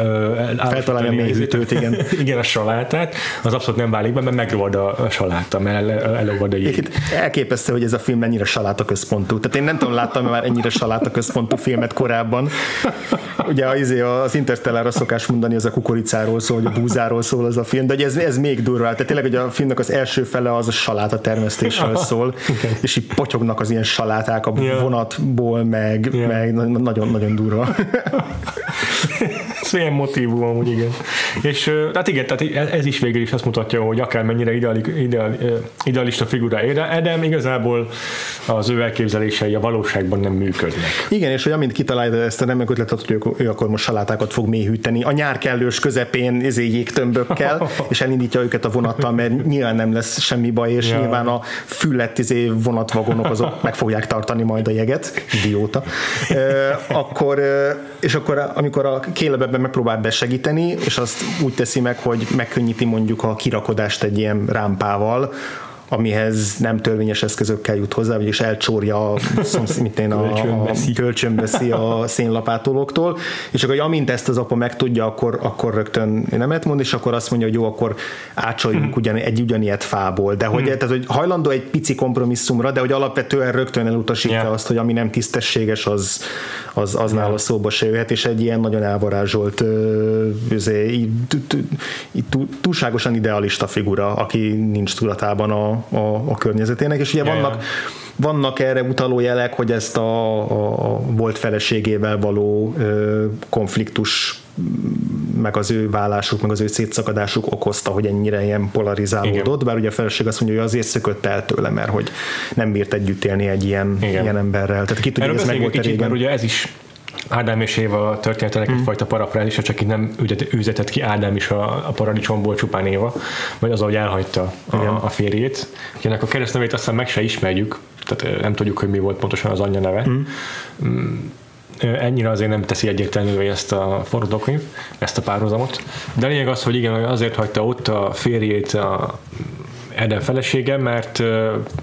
feltalálni a mélyhűtőt, igen. igen, a salátát, az abszolút nem válik be, mert megrovad a saláta, mert elolvad a jég. Elképesztő, hogy ez a film mennyire saláta központú. Tehát én nem tudom, láttam már ennyire saláta központú filmet korábban. Ugye az, izé, az Interstellar szokás mondani, az a kukoricáról szól, vagy a búzáról szól az a film, de hogy ez, ez még durvább. Tehát tényleg, hogy a filmnek az első fele az a saláta termesztésről szól, okay. és így potyognak az ilyen saláták a yeah. vonatból, meg, yeah. meg nagyon-nagyon durva. ez ilyen motivum amúgy, igen. És hát igen, tehát ez is végül is azt mutatja, hogy akármennyire ideali, ideali, idealista figura Edem, igazából az ő elképzelései a valóságban nem működnek. Igen, és hogy amint kitalálja ezt a remek ötletet, hogy ő, akkor most salátákat fog mélyhűteni, a nyár kellős közepén ezé jégtömbökkel, és elindítja őket a vonattal, mert nyilván nem lesz semmi baj, és ja. nyilván a füllett izé vonatvagonok azok meg fogják tartani majd a jeget, idióta. E, akkor, és akkor amikor a kélebben megpróbál besegíteni, és azt úgy teszi meg, hogy megkönnyíti mondjuk a kirakodást egy ilyen rámpával, amihez nem törvényes eszközökkel jut hozzá, vagyis elcsórja a, mint én, a, a kölcsönveszi a szénlapátolóktól, és akkor amint ezt az apa megtudja, akkor, akkor rögtön nemet mond, és akkor azt mondja, hogy jó, akkor ácsoljunk hmm. ugyan, egy ugyanilyet fából, de hogy, hmm. tehát, hogy hajlandó egy pici kompromisszumra, de hogy alapvetően rögtön elutasítja yeah. azt, hogy ami nem tisztességes, az, az, az yeah. nála szóba se jöhet, és egy ilyen nagyon elvarázsolt túlságosan idealista figura, aki nincs tudatában a, a, a környezetének, és ugye yeah. vannak vannak erre utaló jelek, hogy ezt a, a volt feleségével való ö, konfliktus meg az ő vállásuk, meg az ő szétszakadásuk okozta, hogy ennyire ilyen polarizálódott, Igen. bár ugye a feleség azt mondja, hogy azért szökött el tőle, mert hogy nem bírt együtt élni egy ilyen, ilyen emberrel. Tehát ki tudja, ez meg volt kicsit, régen. ugye ez is Ádám és Éva történetének mm. egyfajta parafrázisa, csak itt nem üzetett ki Ádám is a, a paradicsomból csupán Éva, vagy az, ahogy elhagyta a, a férjét. Ennek a keresztnevét aztán meg se ismerjük, tehát nem tudjuk, hogy mi volt pontosan az anyja neve. Mm. Ennyire azért nem teszi egyértelművé ezt a forgatókönyv, ezt a párhuzamot. De lényeg az, hogy igen, azért hagyta ott a férjét a Eden felesége, mert,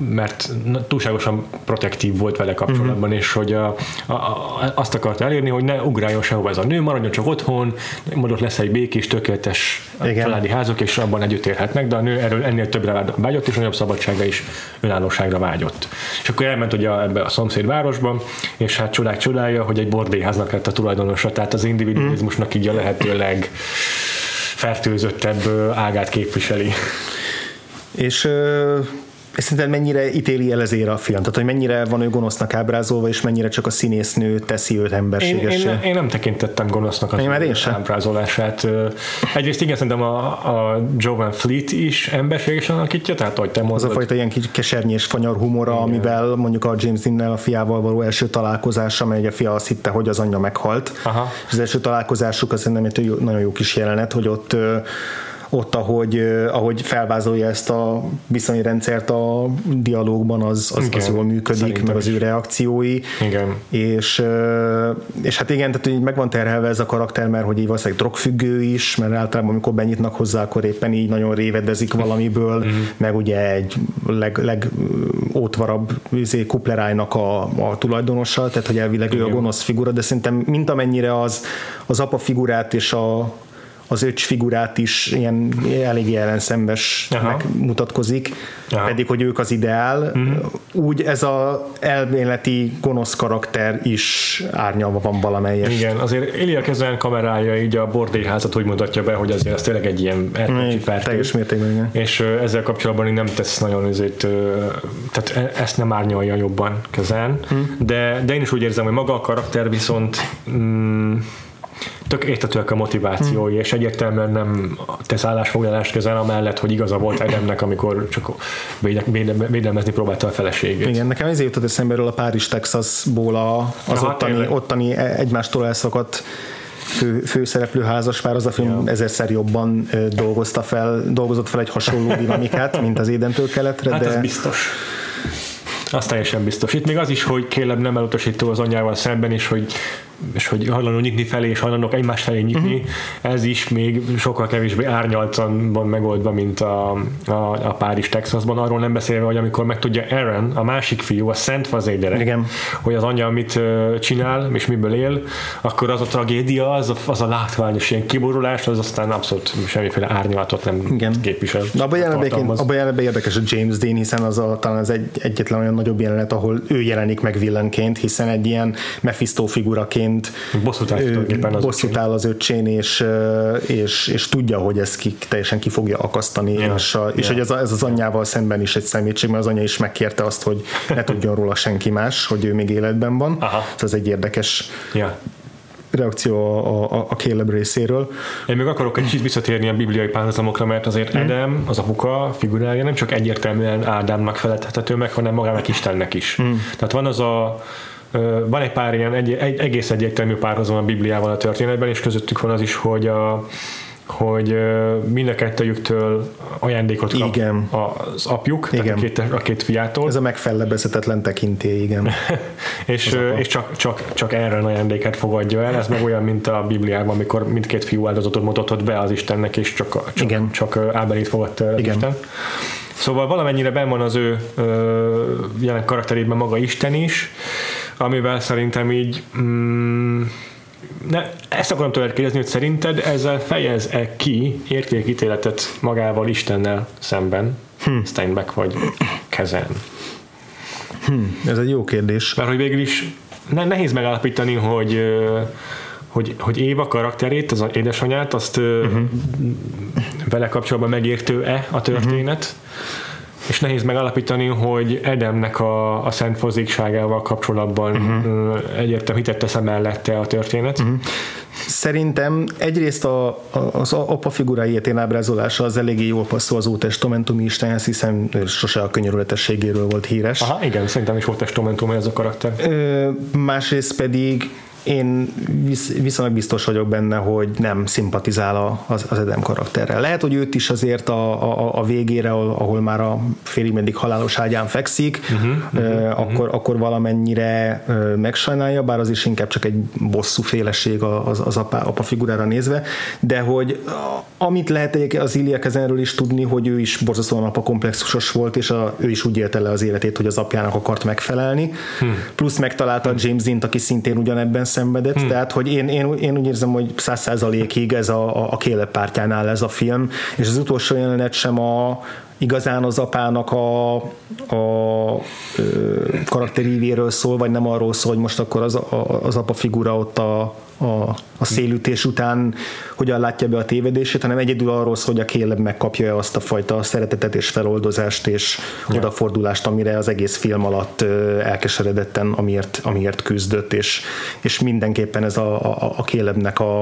mert túlságosan protektív volt vele kapcsolatban, mm-hmm. és hogy a, a, a, azt akarta elérni, hogy ne ugráljon sehova ez a nő, maradjon csak otthon, majd ott lesz egy békés, tökéletes Igen. családi házok, és abban együtt élhetnek, de a nő erről ennél többre vágyott, és nagyobb szabadságra is önállóságra vágyott. És akkor elment ugye ebbe a szomszéd városba, és hát csodák csodája, hogy egy bordélyháznak lett a tulajdonosa, tehát az individualizmusnak így a lehetőleg fertőzöttebb ágát képviseli. És és szerinted mennyire ítéli el ezért a film? Tehát, hogy mennyire van ő gonosznak ábrázolva, és mennyire csak a színésznő teszi őt emberségesé? Én, én, én nem tekintettem gonosznak az én, én sem. ábrázolását. Egyrészt igen, szerintem a, a Jovan Fleet is emberségesen alakítja, tehát hogy te mondod. Az a fajta ilyen kis kesernyés fanyar humora, igen. amivel mondjuk a James Dean-nel a fiával való első találkozása, amely a fia azt hitte, hogy az anyja meghalt. Aha. És az első találkozásuk az szerintem egy nagyon jó kis jelenet, hogy ott ott, ahogy, ahogy felvázolja ezt a viszonyrendszert a dialógban, az, az, az jól működik, Szerintem meg az ő reakciói. Igen. És, és hát igen, tehát így meg van terhelve ez a karakter, mert hogy így valószínűleg drogfüggő is, mert általában amikor benyitnak hozzá, akkor éppen így nagyon révedezik valamiből, mm-hmm. meg ugye egy leg, leg ótvarabb izé, kuplerájnak a, a tulajdonosa, tehát hogy elvileg igen. ő a gonosz figura, de szerintem mint amennyire az, az apa figurát és a, az öcs figurát is ilyen elég ellenszembesnek mutatkozik, Aha. pedig hogy ők az ideál. Uh-huh. Úgy ez a elméleti gonosz karakter is árnyalva van valamelyes. Igen, azért Elia Kezen kamerája így a bordélyházat úgy mutatja be, hogy azért ez tényleg egy ilyen erkölcsi. Teljes mértékben, igen. És ezzel kapcsolatban nem tesz nagyon azért, tehát e- ezt nem árnyalja jobban Kezen, hmm. de, de én is úgy érzem, hogy maga a karakter viszont mm, tök értetőek a motivációi, hmm. és egyértelműen nem tesz állásfoglalást közel amellett, hogy igaza volt Edemnek, amikor csak védelmezni próbálta a feleségét. Igen, nekem ezért jutott eszembe a Párizs, Texasból a, az Aha, ottani, ottani e- egymástól elszakadt fő, főszereplő házaspár, az a film ja. ezerszer jobban dolgozta fel, dolgozott fel egy hasonló dinamikát, mint az Édentől keletre. Hát de... ez biztos. Az teljesen biztos. Itt még az is, hogy Kéleb nem elutasító az anyjával szemben, és hogy és hogy hajlandó nyitni felé, és hajlandók egymás felé nyitni, uh-huh. ez is még sokkal kevésbé árnyaltan van megoldva, mint a, a, a Párizs Texasban, arról nem beszélve, hogy amikor megtudja Aaron, a másik fiú, a Szent Igen. hogy az anyja mit csinál, és miből él, akkor az a tragédia, az a, az a látványos ilyen kiborulás, az aztán abszolút semmiféle árnyalatot nem Igen. képvisel. De abban jelenetben, abban jelenetben érdekes a James Dean, hiszen az a, talán az egy, egyetlen olyan nagyobb jelenet, ahol ő jelenik meg villanként, hiszen egy ilyen Mephisto figuraként egyébként bosszút áll az öcsén, és, és, és tudja, hogy ez ki, teljesen ki fogja akasztani, yeah. és, a, és yeah. hogy ez, a, ez az anyjával szemben is egy szemétség, mert az anya is megkérte azt, hogy ne tudjon róla senki más, hogy ő még életben van. Aha. Ez egy érdekes yeah reakció a, a, a Caleb részéről. Én még akarok egy kicsit visszatérni a bibliai párhuzamokra, mert azért mm. Edem, az apuka figurája nem csak egyértelműen Ádámnak feledhető meg, hanem magának Istennek is. Mm. Tehát van az a van egy pár ilyen egy, egy, egész egyértelmű párhozom a Bibliával a történetben, és közöttük van az is, hogy a, hogy mind a kettőjüktől ajándékot kap igen. az apjuk, igen. Tehát a, két, a két fiától. Ez a megfellebezetetlen tekintély, igen. és és csak, csak, csak erre a ajándéket fogadja el, ez meg olyan, mint a Bibliában, amikor mindkét fiú áldozatot mutatott be az Istennek, és csak, csak, igen. csak Ábelit fogadta igen. Isten. Szóval valamennyire ben van az ő jelen karakterében maga Isten is, amivel szerintem így mm, ne, ezt akarom tőled kérdezni, hogy szerinted ezzel fejez-e ki értékítéletet magával Istennel szemben, hm. Steinbeck vagy Kezen? Hm, ez egy jó kérdés. Mert hogy végül is ne, nehéz megállapítani, hogy hogy, hogy Éva karakterét, az édesanyát, azt uh-huh. vele kapcsolatban megértő-e a történet, uh-huh és nehéz megalapítani, hogy Edemnek a, a szent fozékságával kapcsolatban uh-huh. egyértelmű hitet tesz mellette a történet. Uh-huh. Szerintem egyrészt a, a, az apa figura ilyetén ábrázolása az eléggé jól passzol az Ótestamentumi Istenhez, hiszen sose a könyörületességéről volt híres. Aha, igen, szerintem is Ótestamentum ez a karakter. Ö, másrészt pedig én viszonylag biztos vagyok benne, hogy nem szimpatizál az, az Edem karakterrel. Lehet, hogy őt is azért a, a, a végére, ahol már a félig meddig halálos ágyán fekszik, uh-huh, uh-huh, akkor, uh-huh. akkor valamennyire megsajnálja, bár az is inkább csak egy bosszú féleség az, az apa, apa figurára nézve, de hogy amit lehet az Ilya Kezenről is tudni, hogy ő is borzasztóan apa komplexusos volt, és a, ő is úgy élte le az életét, hogy az apjának akart megfelelni, hmm. plusz megtalálta hmm. James Dean-t, aki szintén ugyanebben szenvedett, hmm. tehát hogy én, én, én úgy érzem, hogy száz százalékig ez a, a, a Caleb pártjánál ez a film, és az utolsó jelenet sem a, igazán az apának a, a karakterívéről szól, vagy nem arról szól, hogy most akkor az, a, az apa figura ott a, a, a szélütés után hogyan látja be a tévedését, hanem egyedül arról szól, hogy a Caleb megkapja azt a fajta szeretetet és feloldozást és ja. odafordulást, amire az egész film alatt elkeseredetten, amiért, amiért küzdött, és, és mindenképpen ez a, a, a Calebnek a,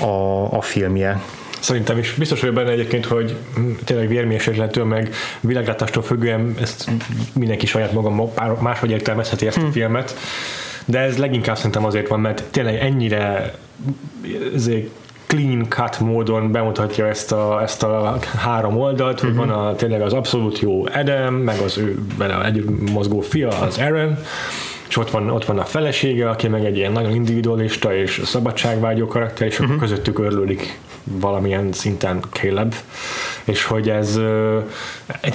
a, a filmje. Szerintem is biztos vagyok benne egyébként, hogy tényleg vérmérsékletől meg világlátástól függően ezt mindenki saját maga máshogy értelmezheti ezt a hmm. filmet, de ez leginkább szerintem azért van, mert tényleg ennyire ezért clean cut módon bemutatja ezt a, ezt a három oldalt, hogy uh-huh. van a, tényleg az abszolút jó Adam, meg az ő vele együtt mozgó fia, az Aaron, és ott van, ott van a felesége, aki meg egy ilyen nagyon individualista és szabadságvágyó karakter, és uh-huh. akkor közöttük örlődik valamilyen szinten Caleb, és hogy ez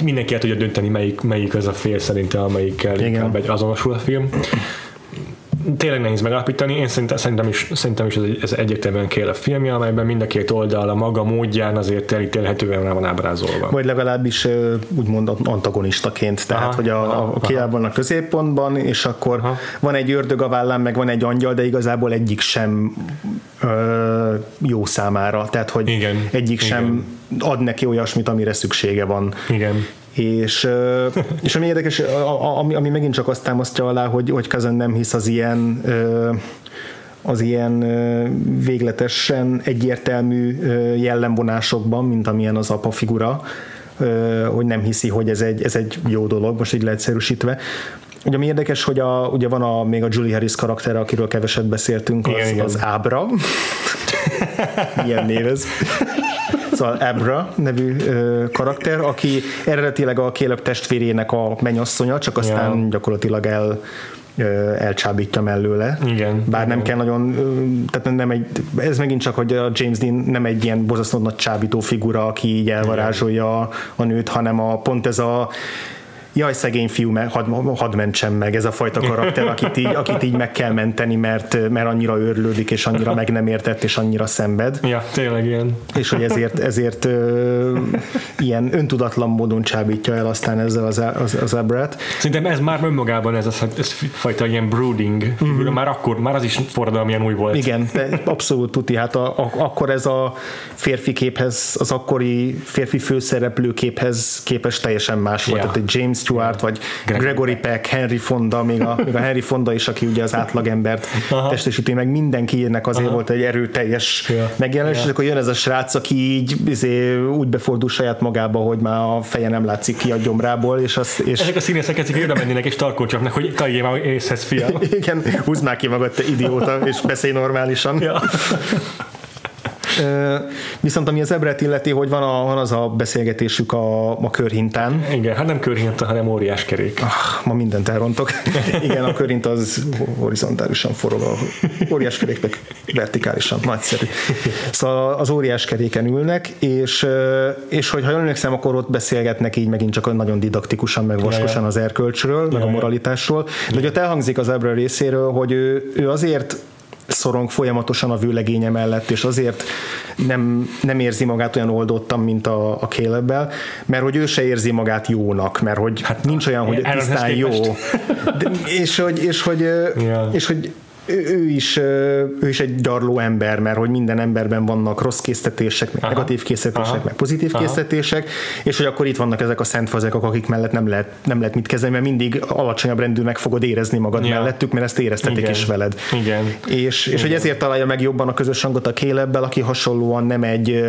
mindenki el tudja dönteni, melyik, melyik az a fél szerintem, amelyikkel Igen. inkább egy azonosul a film tényleg nehéz megállapítani, én szerintem, szerintem is, szerintem is ez, egy, ez egyértelműen kell a filmje, amelyben mind a két oldal a maga módján azért elítélhetően rá van ábrázolva. Vagy legalábbis úgymond antagonistaként, tehát aha, hogy a, aha, a Kiel van a középpontban, és akkor aha. van egy ördög a vállán, meg van egy angyal, de igazából egyik sem ö, jó számára, tehát hogy igen, egyik igen. sem ad neki olyasmit, amire szüksége van. Igen. És, és ami érdekes, ami, ami megint csak azt támasztja alá, hogy, hogy Kazan nem hisz az ilyen az ilyen végletesen egyértelmű jellemvonásokban, mint amilyen az apa figura, hogy nem hiszi, hogy ez egy, ez egy jó dolog, most így leegyszerűsítve. Ugye ami érdekes, hogy a, ugye van a, még a Julie Harris karaktere, akiről keveset beszéltünk, az, igen, igen. az Ábra. Milyen név ez? Szóval Abra nevű ö, karakter, aki eredetileg a Caleb testvérének a menyasszonya, csak aztán ja. gyakorlatilag el elcsábítja mellőle. Igen. Bár igen. nem kell nagyon, tehát nem egy, ez megint csak, hogy a James Dean nem egy ilyen bozasztó nagy csábító figura, aki így elvarázsolja a, a nőt, hanem a, pont ez a jaj, szegény fiú, hadd had mentsem meg, ez a fajta karakter, akit így, akit így meg kell menteni, mert, mert annyira őrlődik, és annyira meg nem értett, és annyira szenved. Ja, tényleg ilyen. És hogy ezért, ezért ö, ilyen öntudatlan módon csábítja el aztán ezzel az, az, az ebrát. Szerintem ez már önmagában ez a ez fajta ilyen brooding, mm-hmm. már akkor, már az is forradalmian új volt. Igen, abszolút tuti, hát a, a, akkor ez a férfi képhez, az akkori férfi főszereplő képhez képes teljesen más volt. Ja. Tehát egy James Stewart, vagy Gregory, Gregory Peck, Henry Fonda, még a, még a Henry Fonda is, aki ugye az átlagembert Aha. testesíti, meg mindenkinek azért Aha. volt egy erőteljes ja. megjelenés, ja. és akkor jön ez a srác, aki így izé, úgy befordul saját magába, hogy már a feje nem látszik ki a gyomrából, és az, és... Ezek a színészek ezek oda mennének és tarkolcsaknak, hogy taljé már észhez, fia. Igen, húzd már ki magad, te idióta, és beszélj normálisan. Ja. Viszont ami az Ebret illeti, hogy van, a, van az a beszélgetésük a, a körhintán. Igen, hát nem körhinta, hanem óriás kerék. Ah, ma mindent elrontok. Igen, a körhint az horizontálisan forog, a óriás kerék meg vertikálisan. Nagyszerű. Szóval az óriás keréken ülnek, és, és hogy ha jól emlékszem, akkor ott beszélgetnek így megint csak nagyon didaktikusan, meg vaskosan az erkölcsről, meg a moralitásról. De hogy ott elhangzik az Ebra részéről, hogy ő, ő azért szorong folyamatosan a vőlegénye mellett, és azért nem, nem érzi magát olyan oldottan, mint a, a caleb mert hogy ő se érzi magát jónak, mert hogy hát nincs olyan, hogy tisztán jó. De, és hogy, és hogy, yeah. és hogy ő is, ő is egy darló ember, mert hogy minden emberben vannak rossz késztetések, meg Aha. negatív késztetések, Aha. meg pozitív Aha. késztetések, és hogy akkor itt vannak ezek a szent fazekok, akik mellett nem lehet, nem lehet mit kezdeni, mert mindig alacsonyabb rendűnek fogod érezni magad ja. mellettük, mert ezt éreztetik Igen. is veled. Igen. És, és Igen. hogy ezért találja meg jobban a közös hangot a Kélebbel, aki hasonlóan nem egy,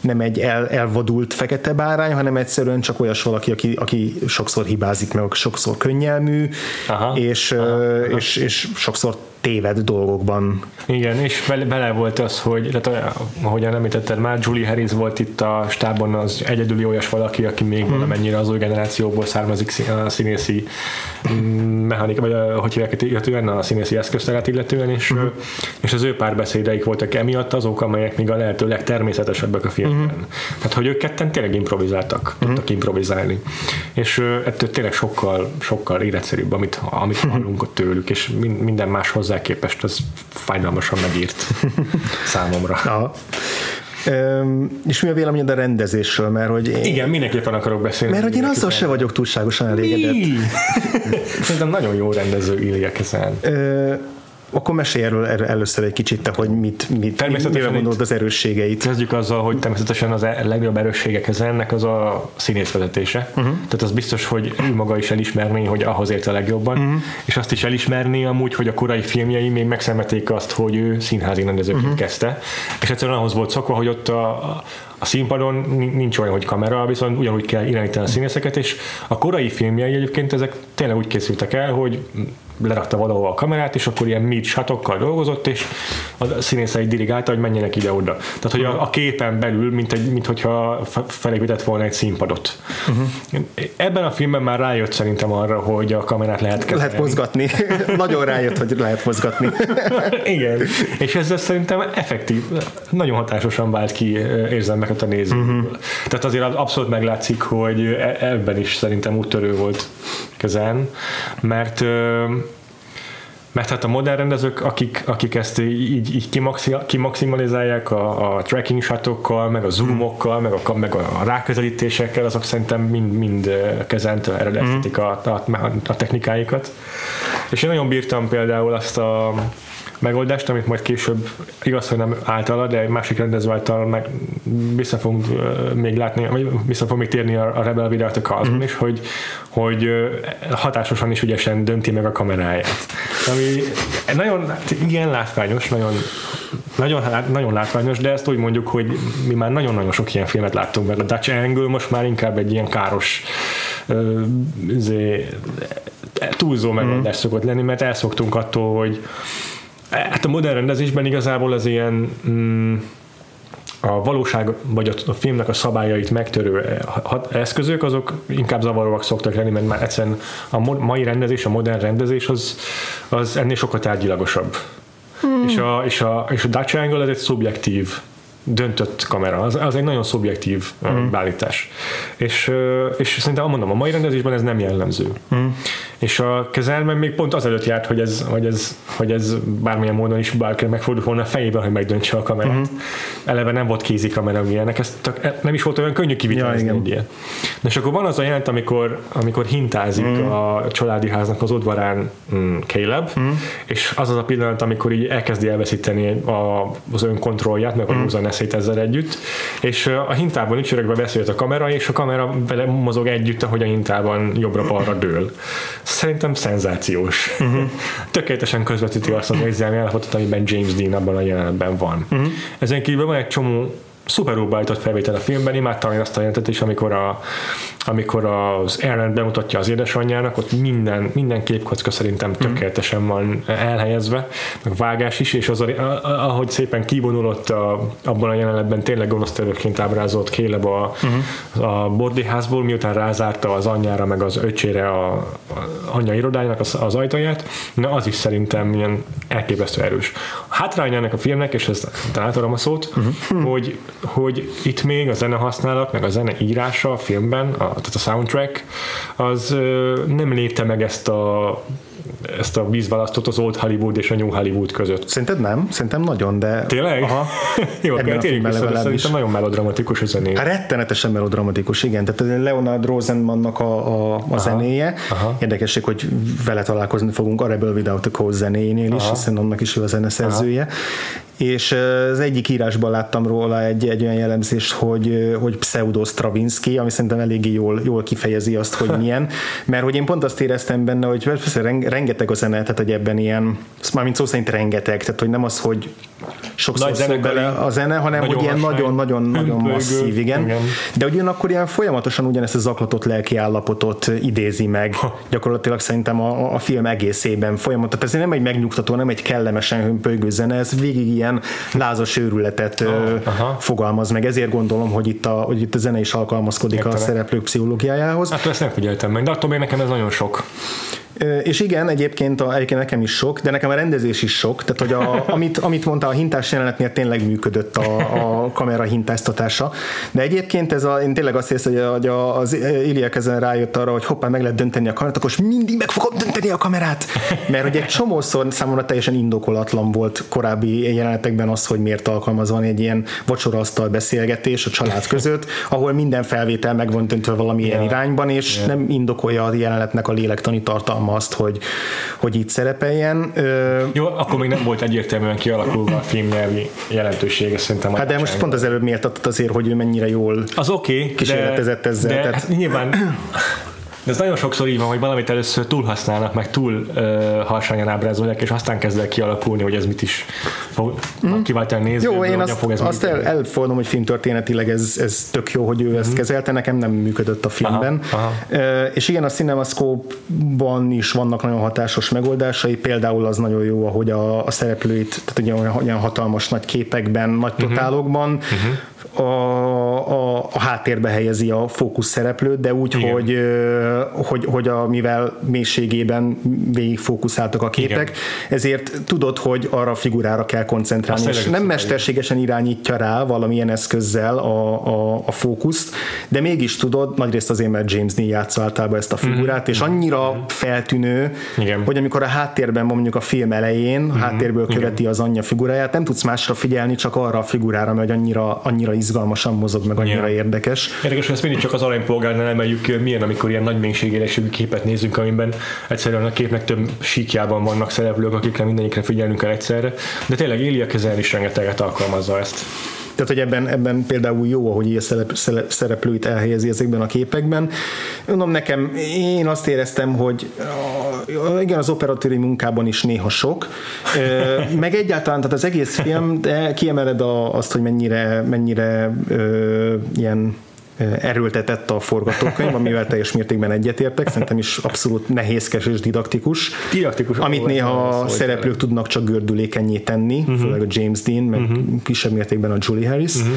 nem egy el, elvadult fekete bárány, hanem egyszerűen csak olyas valaki, aki, aki sokszor hibázik, meg sokszor könnyelmű, Aha. És, Aha. És, és sokszor téved dolgokban. Igen, és bele, bele volt az, hogy, tehát, ahogyan említetted már, Julie Harris volt itt a stábon az egyedüli olyas valaki, aki még hmm. valamennyire az új generációból származik a színészi mm, mechanik, vagy hogy hívják illetően, a színészi eszközterát illetően, és, hmm. és az ő párbeszédeik voltak emiatt azok, amelyek még a lehető legtermészetesebbek a filmben. Hmm. Tehát, hogy ők ketten tényleg improvizáltak, hmm. tudtak improvizálni. És ettől tényleg sokkal, sokkal életszerűbb, amit, amit hallunk ott tőlük, és minden más hozzá hozzá képest ez fájdalmasan megírt számomra. Ja. És mi a véleményed a rendezésről? Mert hogy én... Igen, mindenképpen akarok beszélni. Mert hogy én azzal se vagyok túlságosan elégedett. Szerintem nagyon jó rendező Ilya Kezen. Akkor mesélj erről először egy kicsit, hogy mit, mit természetesen gondolod az erősségeit. Kezdjük azzal, hogy természetesen az a e- legnagyobb erősségek ez ennek az a színészvezetése. Uh-huh. Tehát az biztos, hogy ő maga is elismerné, hogy ahhoz ért a legjobban, uh-huh. és azt is elismerni amúgy, hogy a korai filmjei még megszemeték azt, hogy ő színházi rendezőként uh-huh. kezdte, és egyszerűen ahhoz volt szokva, hogy ott a, a színpadon nincs olyan, hogy kamera, viszont ugyanúgy kell irányítani a színészeket, és a korai filmjei egyébként ezek tényleg úgy készültek el, hogy lerakta valahol a kamerát, és akkor ilyen mid shatokkal dolgozott, és a színészei dirigálta, hogy menjenek ide-oda. Tehát, hogy a, a képen belül, mint, egy, mint hogyha felépített volna egy színpadot. Uh-huh. Ebben a filmben már rájött szerintem arra, hogy a kamerát lehet kezelni. Lehet mozgatni. nagyon rájött, hogy lehet mozgatni. Igen. És ezzel szerintem effektív, nagyon hatásosan vált ki érzelmeket a nézőből. Uh-huh. Tehát azért abszolút meglátszik, hogy e- ebben is szerintem úttörő volt kezen, mert mert hát a modern rendezők, akik, akik ezt így, így kimaximalizálják a, a tracking shotokkal, meg a zoomokkal, meg a, meg a ráközelítésekkel, azok szerintem mind, mind kezentől eredeztetik a, a, a technikáikat. És én nagyon bírtam például azt a megoldást, amit majd később igaz, hogy nem általa, de egy másik rendező által meg vissza fogunk még látni, vagy vissza fogunk még térni a, a Rebel Without a Cause mm. is, hogy, hogy hatásosan is ügyesen dönti meg a kameráját. Ami nagyon, igen, látványos, nagyon, nagyon, nagyon látványos, de ezt úgy mondjuk, hogy mi már nagyon-nagyon sok ilyen filmet láttunk, mert a Dutch Angle most már inkább egy ilyen káros túlzó megoldás mm. szokott lenni, mert elszoktunk attól, hogy Hát a modern rendezésben igazából az ilyen mm, a valóság vagy a, a filmnek a szabályait megtörő eh, eszközök, azok inkább zavaróak szoktak lenni, mert már egyszerűen a mai rendezés, a modern rendezés az, az ennél sokkal tárgyilagosabb. Hmm. És, a, és, a, és a Dutch Angle ez egy szubjektív döntött kamera. Az, az egy nagyon szubjektív mm. beállítás. És, és szerintem mondom, a mai rendezésben ez nem jellemző. Mm. És a kezelmen még pont azelőtt járt, hogy ez, hogy ez, hogy ez bármilyen módon is bárki megfordult volna a fejében, hogy megdöntse a kamerát. Mm. Eleve nem volt kézi kamera, ilyenek, ez tök, nem is volt olyan könnyű kivitelezni ja, egy ilyen. De és akkor van az a jelent, amikor, amikor hintázik mm. a családi háznak az udvarán mm, Caleb, mm. és az az a pillanat, amikor így elkezdi elveszíteni a, az önkontrollját, meg a mm beszélt ezzel együtt, és a hintában ücsörögve beszélt a kamera, és a kamera vele mozog együtt, ahogy a hintában jobbra-balra dől. Szerintem szenzációs. Uh-huh. Tökéletesen közvetíti azt az érzelmi állapotot, amiben James Dean abban a jelenetben van. Uh-huh. Ezen kívül van egy csomó szuperul beállított felvétel a filmben, imádtam én azt a jelentet is, amikor, a, amikor az Aaron bemutatja az édesanyjának, ott minden, minden képkocka szerintem mhm. tökéletesen van elhelyezve, meg vágás is, és az, ahogy szépen kivonulott a, abban a jelenetben tényleg gonosztevőként ábrázolt Kéleb a, uh-huh. a bordiházból, miután rázárta az anyjára, meg az öcsére a, a anyja irodájának az, az ajtaját, na az is szerintem ilyen elképesztő erős. Hátránya ennek a filmnek, és ezt átadom a szót, uh-huh. hogy hogy itt még a zene használat, meg a zene írása a filmben, a, tehát a soundtrack, az nem lépte meg ezt a ezt a vízválasztót az Old Hollywood és a New Hollywood között. Szerinted nem? Szerintem nagyon, de... Tényleg? Aha. Jó, akkor tényleg vissza, szerintem nagyon melodramatikus a zené. Hát rettenetesen melodramatikus, igen. Tehát Leonard Rosenmannak a, a, a aha. zenéje. Aha. Érdekesség, hogy vele találkozni fogunk a Rebel Without a Cause zenéjénél is, hiszen annak is ő a zeneszerzője. Aha és az egyik írásban láttam róla egy, egy olyan jellemzést, hogy, hogy pseudo Stravinsky, ami szerintem eléggé jól, jól kifejezi azt, hogy milyen, mert hogy én pont azt éreztem benne, hogy persze rengeteg a zene, tehát hogy ebben ilyen, már mint szó szerint rengeteg, tehát hogy nem az, hogy sokszor Nagy szól bele a zene, hanem hogy ilyen nagyon-nagyon-nagyon masszív, igen. igen. De ugyanakkor ilyen folyamatosan ugyanezt a zaklatott lelki állapotot idézi meg, ha. gyakorlatilag szerintem a, a film egészében folyamatosan. Ez nem egy megnyugtató, nem egy kellemesen hömpölygő zene, ez végig ilyen lázas őrületet oh, fogalmaz meg. Ezért gondolom, hogy itt a, hogy itt a zene is alkalmazkodik Értelek. a szereplők pszichológiájához. Hát ezt nem figyeltem meg, de attól még nekem ez nagyon sok. És igen, egyébként, a, egyébként nekem is sok, de nekem a rendezés is sok, tehát hogy a, amit, amit mondta, a hintás jelenetnél tényleg működött a, a kamera hintáztatása, de egyébként ez a, én tényleg azt hiszem, hogy, hogy az Ilya ezen rájött arra, hogy hoppá, meg lehet dönteni a kamerát, akkor mindig meg fogom dönteni a kamerát, mert hogy egy csomószor számomra teljesen indokolatlan volt korábbi jelenetekben az, hogy miért alkalmazva van egy ilyen vacsoraasztal beszélgetés a család között, ahol minden felvétel meg van döntve valamilyen yeah. irányban, és yeah. nem indokolja a jelenetnek a lélektani tartalma azt, hogy, hogy itt szerepeljen. Jó, akkor még nem volt egyértelműen kialakulva a filmnyelvi jelentősége szerintem. Hát de most pont az előbb méltatott azért, hogy ő mennyire jól az okay, kísérletezett de, ezzel. De tehát... hát nyilván de ez nagyon sokszor így van, hogy valamit először túl használnak, meg túl uh, harsanyan ábrázolják, és aztán kezd el kialakulni, hogy ez mit is fog mm. kiváltani nézni. Jó, én azt, fog ez azt el, elfordulom, hogy filmtörténetileg ez, ez tök jó, hogy ő mm-hmm. ezt mhm. kezelte, nekem nem működött a filmben. Aha, aha. Uh, és igen, a CinemaScope-ban is vannak nagyon hatásos megoldásai, például az nagyon jó, ahogy a, a szereplőit, tehát ugye olyan, olyan hatalmas nagy képekben, nagy mhm. totálokban, mm-hmm a, a, a háttérbe helyezi a fókusz szereplőt, de úgy, hogy, hogy, hogy a, mivel mélységében végig fókuszáltak a képek, Igen. ezért tudod, hogy arra a figurára kell koncentrálni, Azt és nem mesterségesen irányítja rá valamilyen eszközzel a, a, a fókuszt, de mégis tudod, nagyrészt azért, mert James Neal játsza általában ezt a mhm. figurát, mm-hmm. és annyira mm-hmm. feltűnő, Igen. hogy amikor a háttérben mondjuk a film elején, mm-hmm. háttérből követi Igen. az anyja figuráját, nem tudsz másra figyelni, csak arra a figurára, mert annyira, annyira izgalmasan mozog, meg annyira yeah. érdekes. Érdekes, hogy ezt mindig csak az aranypolgárnál emeljük, milyen, amikor ilyen nagy mélységélességű képet nézünk, amiben egyszerűen a képnek több síkjában vannak szereplők, akikre mindenikre figyelnünk kell egyszerre, de tényleg Élia kezel is rengeteget alkalmazza ezt. Tehát, hogy ebben, ebben például jó, ahogy így a szereplőit elhelyezi ezekben a képekben. Mondom nekem, én azt éreztem, hogy igen, az operatőri munkában is néha sok, meg egyáltalán, tehát az egész film, de kiemeled azt, hogy mennyire, mennyire ö, ilyen erőltetett a forgatókönyv, amivel teljes mértékben egyetértek, szerintem is abszolút nehézkes és didaktikus. Didaktikus. Amit néha a szereplők tudnak csak gördülékenyé tenni, uh-huh. főleg a James Dean, meg uh-huh. kisebb mértékben a Julie Harris. Uh-huh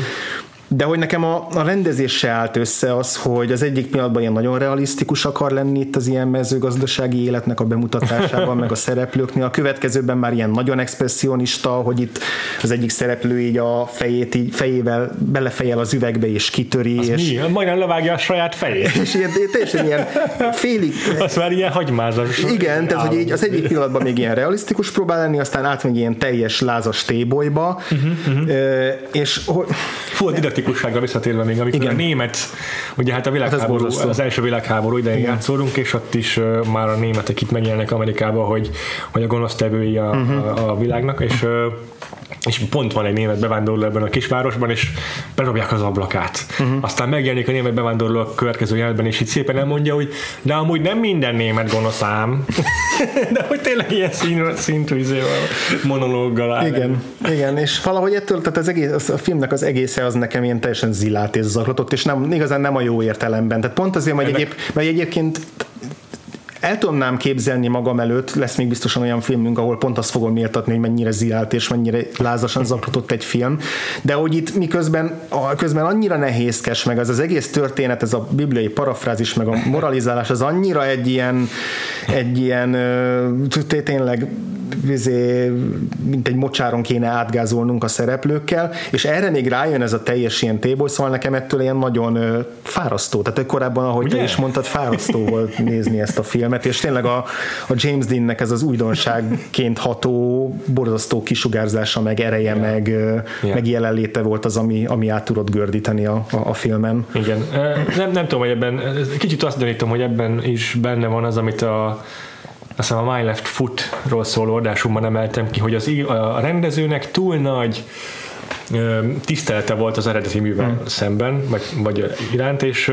de hogy nekem a, a rendezés se állt össze az, hogy az egyik pillanatban ilyen nagyon realisztikus akar lenni itt az ilyen mezőgazdasági életnek a bemutatásában, meg a szereplőknél, a következőben már ilyen nagyon expressionista, hogy itt az egyik szereplő így a fejét így fejével belefejel az üvegbe és kitöri. Az és mi? Majdnem levágja a saját fejét. És ilyen, teljesen ilyen félig... Az már ilyen hagymázas. Igen, tehát hogy így az egyik pillanatban még ilyen realisztikus próbál lenni, aztán átmegy ilyen teljes lázas tébolyba, uh-huh, uh-huh. és... Fú, didaktikusságra visszatérve még, amikor Igen. a német, ugye hát a világháború, hát az első világháború idején Igen. játszódunk, és ott is uh, már a németek itt megjelennek Amerikába, hogy, hogy a gonosztevői a, uh-huh. a, a világnak, és uh, és pont van egy német bevándorló ebben a kisvárosban, és berobják az ablakát. Uh-huh. Aztán megjelenik a német bevándorló a következő jelben, és itt szépen elmondja, hogy de amúgy nem minden német gonoszám. de hogy tényleg ilyen szín, szintű izével, monológgal áll. Igen, igen, és valahogy ettől, tehát az egész, a filmnek az egésze az nekem ilyen teljesen zilát és zaklatott, és nem, igazán nem a jó értelemben. Tehát pont azért, hogy egyéb, mert egyébként el tudnám képzelni magam előtt, lesz még biztosan olyan filmünk, ahol pont azt fogom méltatni, hogy mennyire zilált és mennyire lázasan zaklatott egy film, de hogy itt miközben közben annyira nehézkes, meg az az egész történet, ez a bibliai parafrázis, meg a moralizálás, az annyira egy ilyen, egy ilyen tényleg vizé, mint egy mocsáron kéne átgázolnunk a szereplőkkel, és erre még rájön ez a teljes ilyen téboly, szóval nekem ettől ilyen nagyon fárasztó. Tehát korábban, ahogy Ugye? te is mondtad, fárasztó volt nézni ezt a filmet, és tényleg a, a James Deannek ez az újdonságként ható, borzasztó kisugárzása, meg ereje, yeah. meg, yeah. meg jelenléte volt az, ami, ami át tudott gördíteni a, a, a filmen. Igen. Nem, nem tudom, hogy ebben, kicsit azt gyanítom, hogy ebben is benne van az, amit a azt hiszem a My Left Foot-ról szóló adásunkban emeltem ki, hogy az, a rendezőnek túl nagy tisztelete volt az eredeti művel hmm. szemben, vagy, vagy iránt, és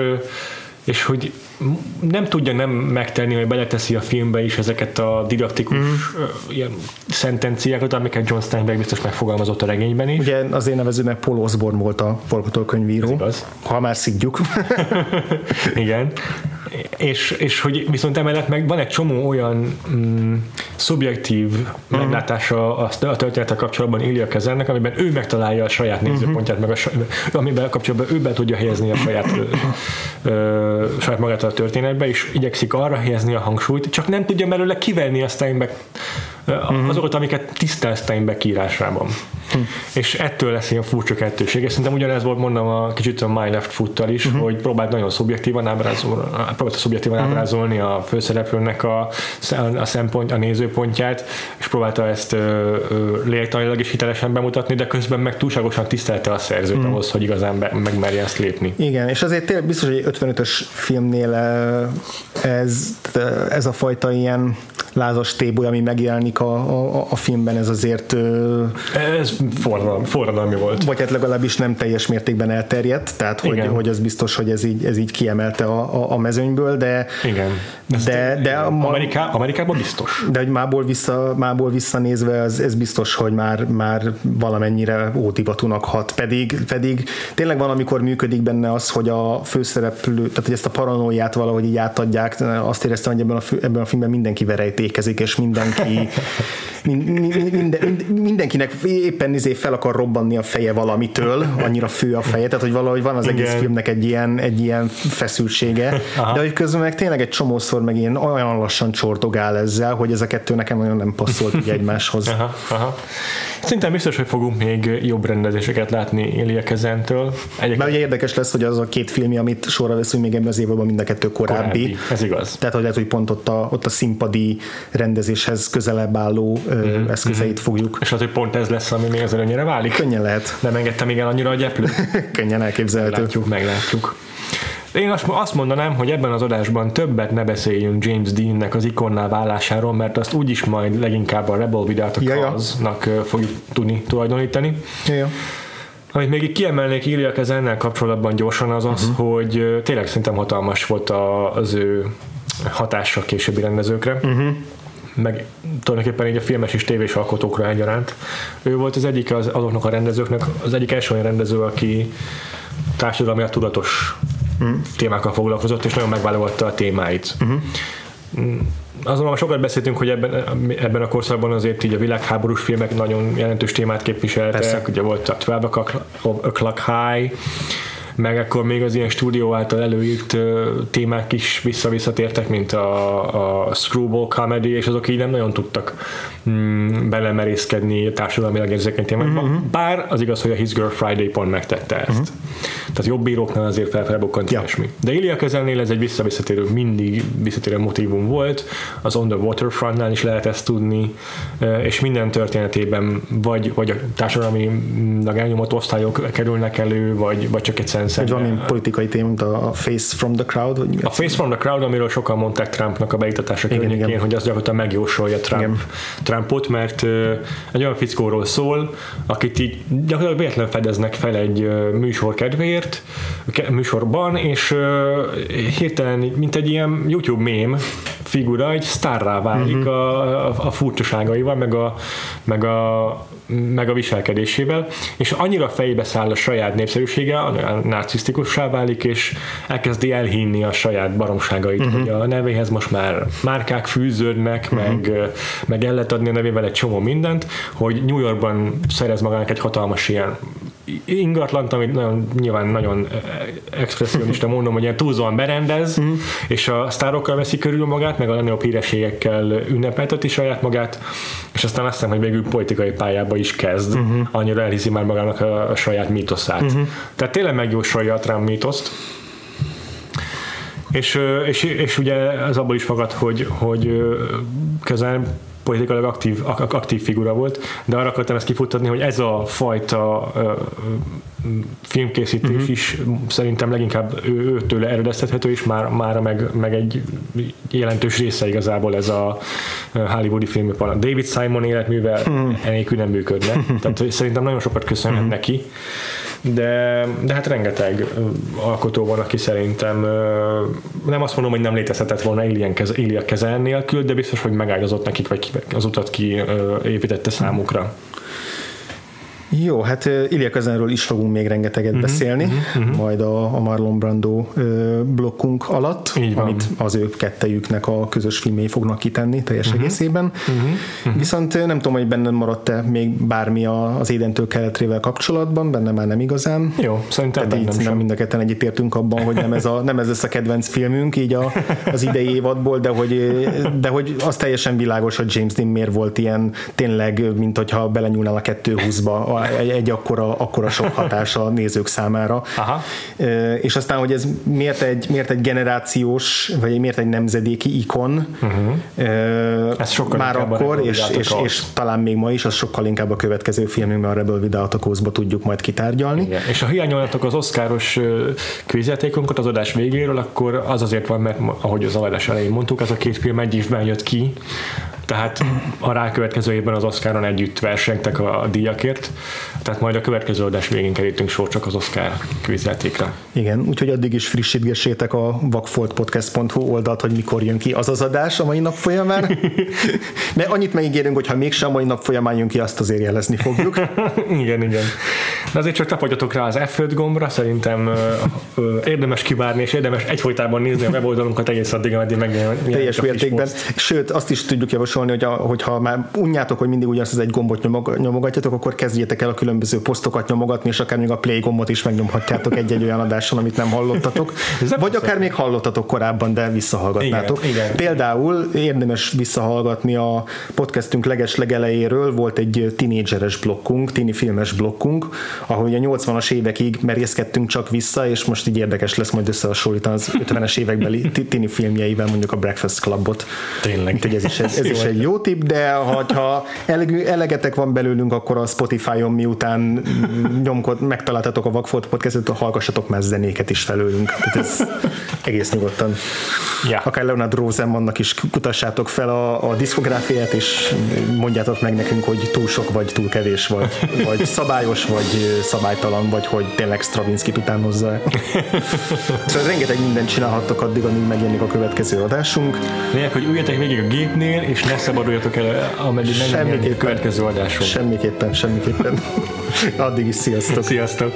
és hogy nem tudja nem megtenni, hogy beleteszi a filmbe is ezeket a didaktikus mm. ilyen szentenciákat, amiket John Steinbeck biztos megfogalmazott a regényben is. Ugye az én nevezőnek Paul Osborne volt a forgatókönyvíró, ha már szidjuk. Igen. És, és hogy viszont emellett meg van egy csomó olyan mm, szubjektív uh-huh. meglátása a, a történetek kapcsolatban Ilya Kezernek, amiben ő megtalálja a saját uh-huh. nézőpontját, meg a, amiben kapcsolatban ő be tudja helyezni a saját, ö, ö, saját magát a történetbe, és igyekszik arra helyezni a hangsúlyt, csak nem tudja belőle kivenni a Steinbeck uh-huh. azokat, amiket tisztel Steinbeck írásában. Uh-huh. És ettől lesz ilyen furcsa kettőség. És szerintem ugyanez volt mondom a kicsit a My Left Foot-tal is, uh-huh. hogy próbált nagyon szubjektívan ábrázolni, próbált szubjektívan uh-huh. ábrázolni a főszereplőnek a, a szempont, a nézőpontját, és próbálta ezt lélektanilag is hitelesen bemutatni, de közben meg túlságosan tisztelte a szerzőt uh-huh. ahhoz, hogy igazán be, megmerje ezt lépni. Igen, és azért tényleg biztos, hogy 55-ös filmnél ez, ez a fajta ilyen lázas téboly, ami megjelenik a, a, a filmben, ez azért... Ez forradalmi, forradalmi volt. Vagy hát legalábbis nem teljes mértékben elterjedt, tehát hogy, hogy az biztos, hogy ez így, ez így kiemelte a, a, mezőnyből, de... Igen. de, de Ameriká, Amerikában biztos. De hogy mából, vissza, mából visszanézve, az, ez biztos, hogy már, már valamennyire ódivatúnak hat, pedig, pedig tényleg van, amikor működik benne az, hogy a főszereplő, tehát hogy ezt a paranoiát valahogy így átadják, azt éreztem, hogy ebben a, ebben a filmben mindenki verejt értékezik, és mindenki minden, mindenkinek éppen izé fel akar robbanni a feje valamitől, annyira fő a feje, tehát hogy valahogy van az egész Igen. filmnek egy ilyen, egy ilyen feszültsége, Aha. de hogy közben meg tényleg egy csomószor meg ilyen olyan lassan csortogál ezzel, hogy ez a kettő nekem nagyon nem passzolt így egymáshoz. Aha, aha. Szerintem biztos, hogy fogunk még jobb rendezéseket látni Elia Kezentől. Egyébként... Mert ugye érdekes lesz, hogy az a két film, amit sorra veszünk még ebben az évben, mind a kettő korábbi. korábbi. Ez igaz. Tehát, hogy lehet, hogy pont ott a, ott a színpadi rendezéshez közelebb álló mm-hmm. eszközeit fogjuk. És az, hogy pont ez lesz, ami még az annyira válik? Könnyen lehet. Nem engedtem igen annyira a gyeplő? Könnyen elképzelhető. Meglátjuk, meglátjuk. Én azt mondanám, hogy ebben az adásban többet ne beszéljünk James Deannek az ikonná válásáról, mert azt úgyis majd leginkább a Rebel Without a Cause-nak fogjuk tudni tulajdonítani. Jaja. Amit még így kiemelnék Ilya ezennel kapcsolatban gyorsan az az, uh-huh. hogy tényleg szerintem hatalmas volt az ő hatása a későbbi rendezőkre. Uh-huh meg tulajdonképpen így a filmes és tévés alkotókra egyaránt. Ő volt az egyik az, azoknak a rendezőknek, az egyik első olyan rendező, aki társadalmi tudatos mm. témákkal foglalkozott, és nagyon megválogatta a témáit. Uh-huh. Azonban sokat beszéltünk, hogy ebben, ebben a korszakban azért így a világháborús filmek nagyon jelentős témát képviseltek. Persze. Ugye volt a 12 O'Clock High, meg akkor még az ilyen stúdió által előírt témák is vissza-visszatértek, mint a, a screwball comedy, és azok így nem nagyon tudtak mm, belemerészkedni társadalmilag érzékeny témákba. Uh-huh. Bár az igaz, hogy a His Girl Friday pont megtette ezt. Uh-huh. Tehát jobb bíróknál azért felfelbukkant ja. ilyesmi. De Ilya kezelnél ez egy vissza-visszatérő, mindig visszatérő motivum volt, az On the Waterfrontnál is lehet ezt tudni, és minden történetében vagy, vagy a társadalmi elnyomott osztályok kerülnek elő, vagy, vagy csak egyszerűen egy valami politikai téma, mint a Face from the Crowd? Vagy a Face from the Crowd, amiről sokan mondták Trumpnak a beiktatása környékén, hogy az gyakorlatilag megjósolja Trump, Trumpot, mert egy olyan fickóról szól, akit így gyakorlatilag véletlen fedeznek fel egy műsor kedvéért, műsorban, és hirtelen, mint egy ilyen YouTube mém figura, egy sztárrá válik uh-huh. a, a, a furcsaságaival, meg a, meg a meg a viselkedésével, és annyira fejbe száll a saját népszerűsége, narcisztikussá válik, és elkezdi elhinni a saját baromságait, uh-huh. hogy a nevéhez most már márkák fűződnek, uh-huh. meg, meg el lehet adni a nevével egy csomó mindent, hogy New Yorkban szerez magának egy hatalmas ilyen ingatlant, amit nagyon, nyilván nagyon expressionista mondom, hogy ilyen túlzóan berendez, mm. és a sztárokkal veszi körül magát, meg a legnagyobb hírességekkel ünnepelteti saját magát, és aztán azt hiszem, hogy végül politikai pályába is kezd, mm-hmm. annyira elhiszi már magának a, a saját mítoszát. Mm-hmm. Tehát tényleg megjósolja a Trump mítoszt, és, és, és ugye ez abból is fakad, hogy, hogy közel politikailag aktív, aktív figura volt, de arra akartam ezt kifuttatni, hogy ez a fajta filmkészítés uh-huh. is szerintem leginkább ő, őtőle eredeztethető, és már, már meg, meg egy jelentős része igazából ez a hollywoodi filmipar. David Simon életművel uh-huh. enélkül nem működne. Tehát szerintem nagyon sokat köszönhet uh-huh. neki de, de hát rengeteg alkotó van, aki szerintem nem azt mondom, hogy nem létezhetett volna Alien keze, Alien kezel nélkül, de biztos, hogy megágyazott nekik, vagy az utat ki építette számukra. Jó, hát Ilya Kazenről is fogunk még rengeteget uh-huh, beszélni, uh-huh, uh-huh. majd a, a Marlon Brando blokkunk alatt, Így van. amit az ő kettejüknek a közös filmjei fognak kitenni teljes uh-huh. egészében. Uh-huh, uh-huh. Viszont nem tudom, hogy benne maradt-e még bármi az Édentől keletrével kapcsolatban, benne már nem igazán. Jó, szerintem Tehát így nem mind a ketten egyetértünk abban, hogy nem ez, a, nem ez lesz a kedvenc filmünk így a, az idei évadból, de hogy, de hogy az teljesen világos, hogy James Dean miért volt ilyen tényleg, mint hogyha belenyúlnál a 220-ba egy, egy akkora, akkora sok hatása a nézők számára. Aha. És aztán, hogy ez miért egy, miért egy generációs, vagy miért egy nemzedéki ikon, uh-huh. ez sokkal már akkor, és, és, és, talán még ma is, az sokkal inkább a következő filmünkben a Rebel Without a Cause-ba tudjuk majd kitárgyalni. Igen. És ha hiányoljátok az oszkáros kvízjátékunkat az adás végéről, akkor az azért van, mert ahogy az adás elején mondtuk, az a két film egy évben jött ki, tehát a rákövetkező évben az Oscaron együtt versengtek a díjakért, tehát majd a következő adás végén kerítünk sor csak az Oscar kvízjátékra. Igen, úgyhogy addig is frissítgessétek a vakfoltpodcast.hu oldalt, hogy mikor jön ki az az adás a mai nap folyamán. De annyit megígérünk, hogy ha mégsem a mai nap folyamán jön ki, azt azért jelezni fogjuk. igen, igen. De azért csak tapadjatok rá az F5 gombra, szerintem ö, ö, érdemes kivárni, és érdemes egyfolytában nézni a weboldalunkat egész addig, ameddig megjelenik. Teljes mértékben. Sőt, azt is tudjuk javasolni, hogy a, hogyha már unjátok, hogy mindig ugyanazt az egy gombot nyomog, nyomogatjátok, akkor kezdjétek el a különböző posztokat nyomogatni, és akár még a play gombot is megnyomhatjátok egy-egy olyan adáson, amit nem hallottatok. Vagy akár még hallottatok korábban, de visszahallgatnátok. Igen, igen. Például érdemes visszahallgatni a podcastünk leges legelejéről, volt egy tinédzseres blokkunk, tini filmes blokkunk, ahol a 80-as évekig merészkedtünk csak vissza, és most így érdekes lesz majd összehasonlítani az 50-es évekbeli tini filmjeivel, mondjuk a Breakfast Clubot. Tényleg. Úgyhogy ez is, ez, ez is egy jó tipp, de ha elegetek van belőlünk, akkor a Spotify-on miután nyomkod, megtaláltatok a Vagfolt podcastot, hallgassatok már zenéket is felőlünk. Tehát ez egész nyugodtan. Ja. Akár Leonard Rosenmannnak is kutassátok fel a, a diszkográfiát, és mondjátok meg nekünk, hogy túl sok vagy túl kevés vagy, vagy szabályos vagy szabálytalan, vagy hogy tényleg Stravinsky utánozza. szóval rengeteg mindent csinálhattok addig, amíg megjelenik a következő adásunk. Lényeg, hogy üljetek végig a gépnél, és ne szabaduljatok el, ameddig nem a következő adásunk. Semmiképpen, semmiképpen. Addig is sziasztok. Sziasztok.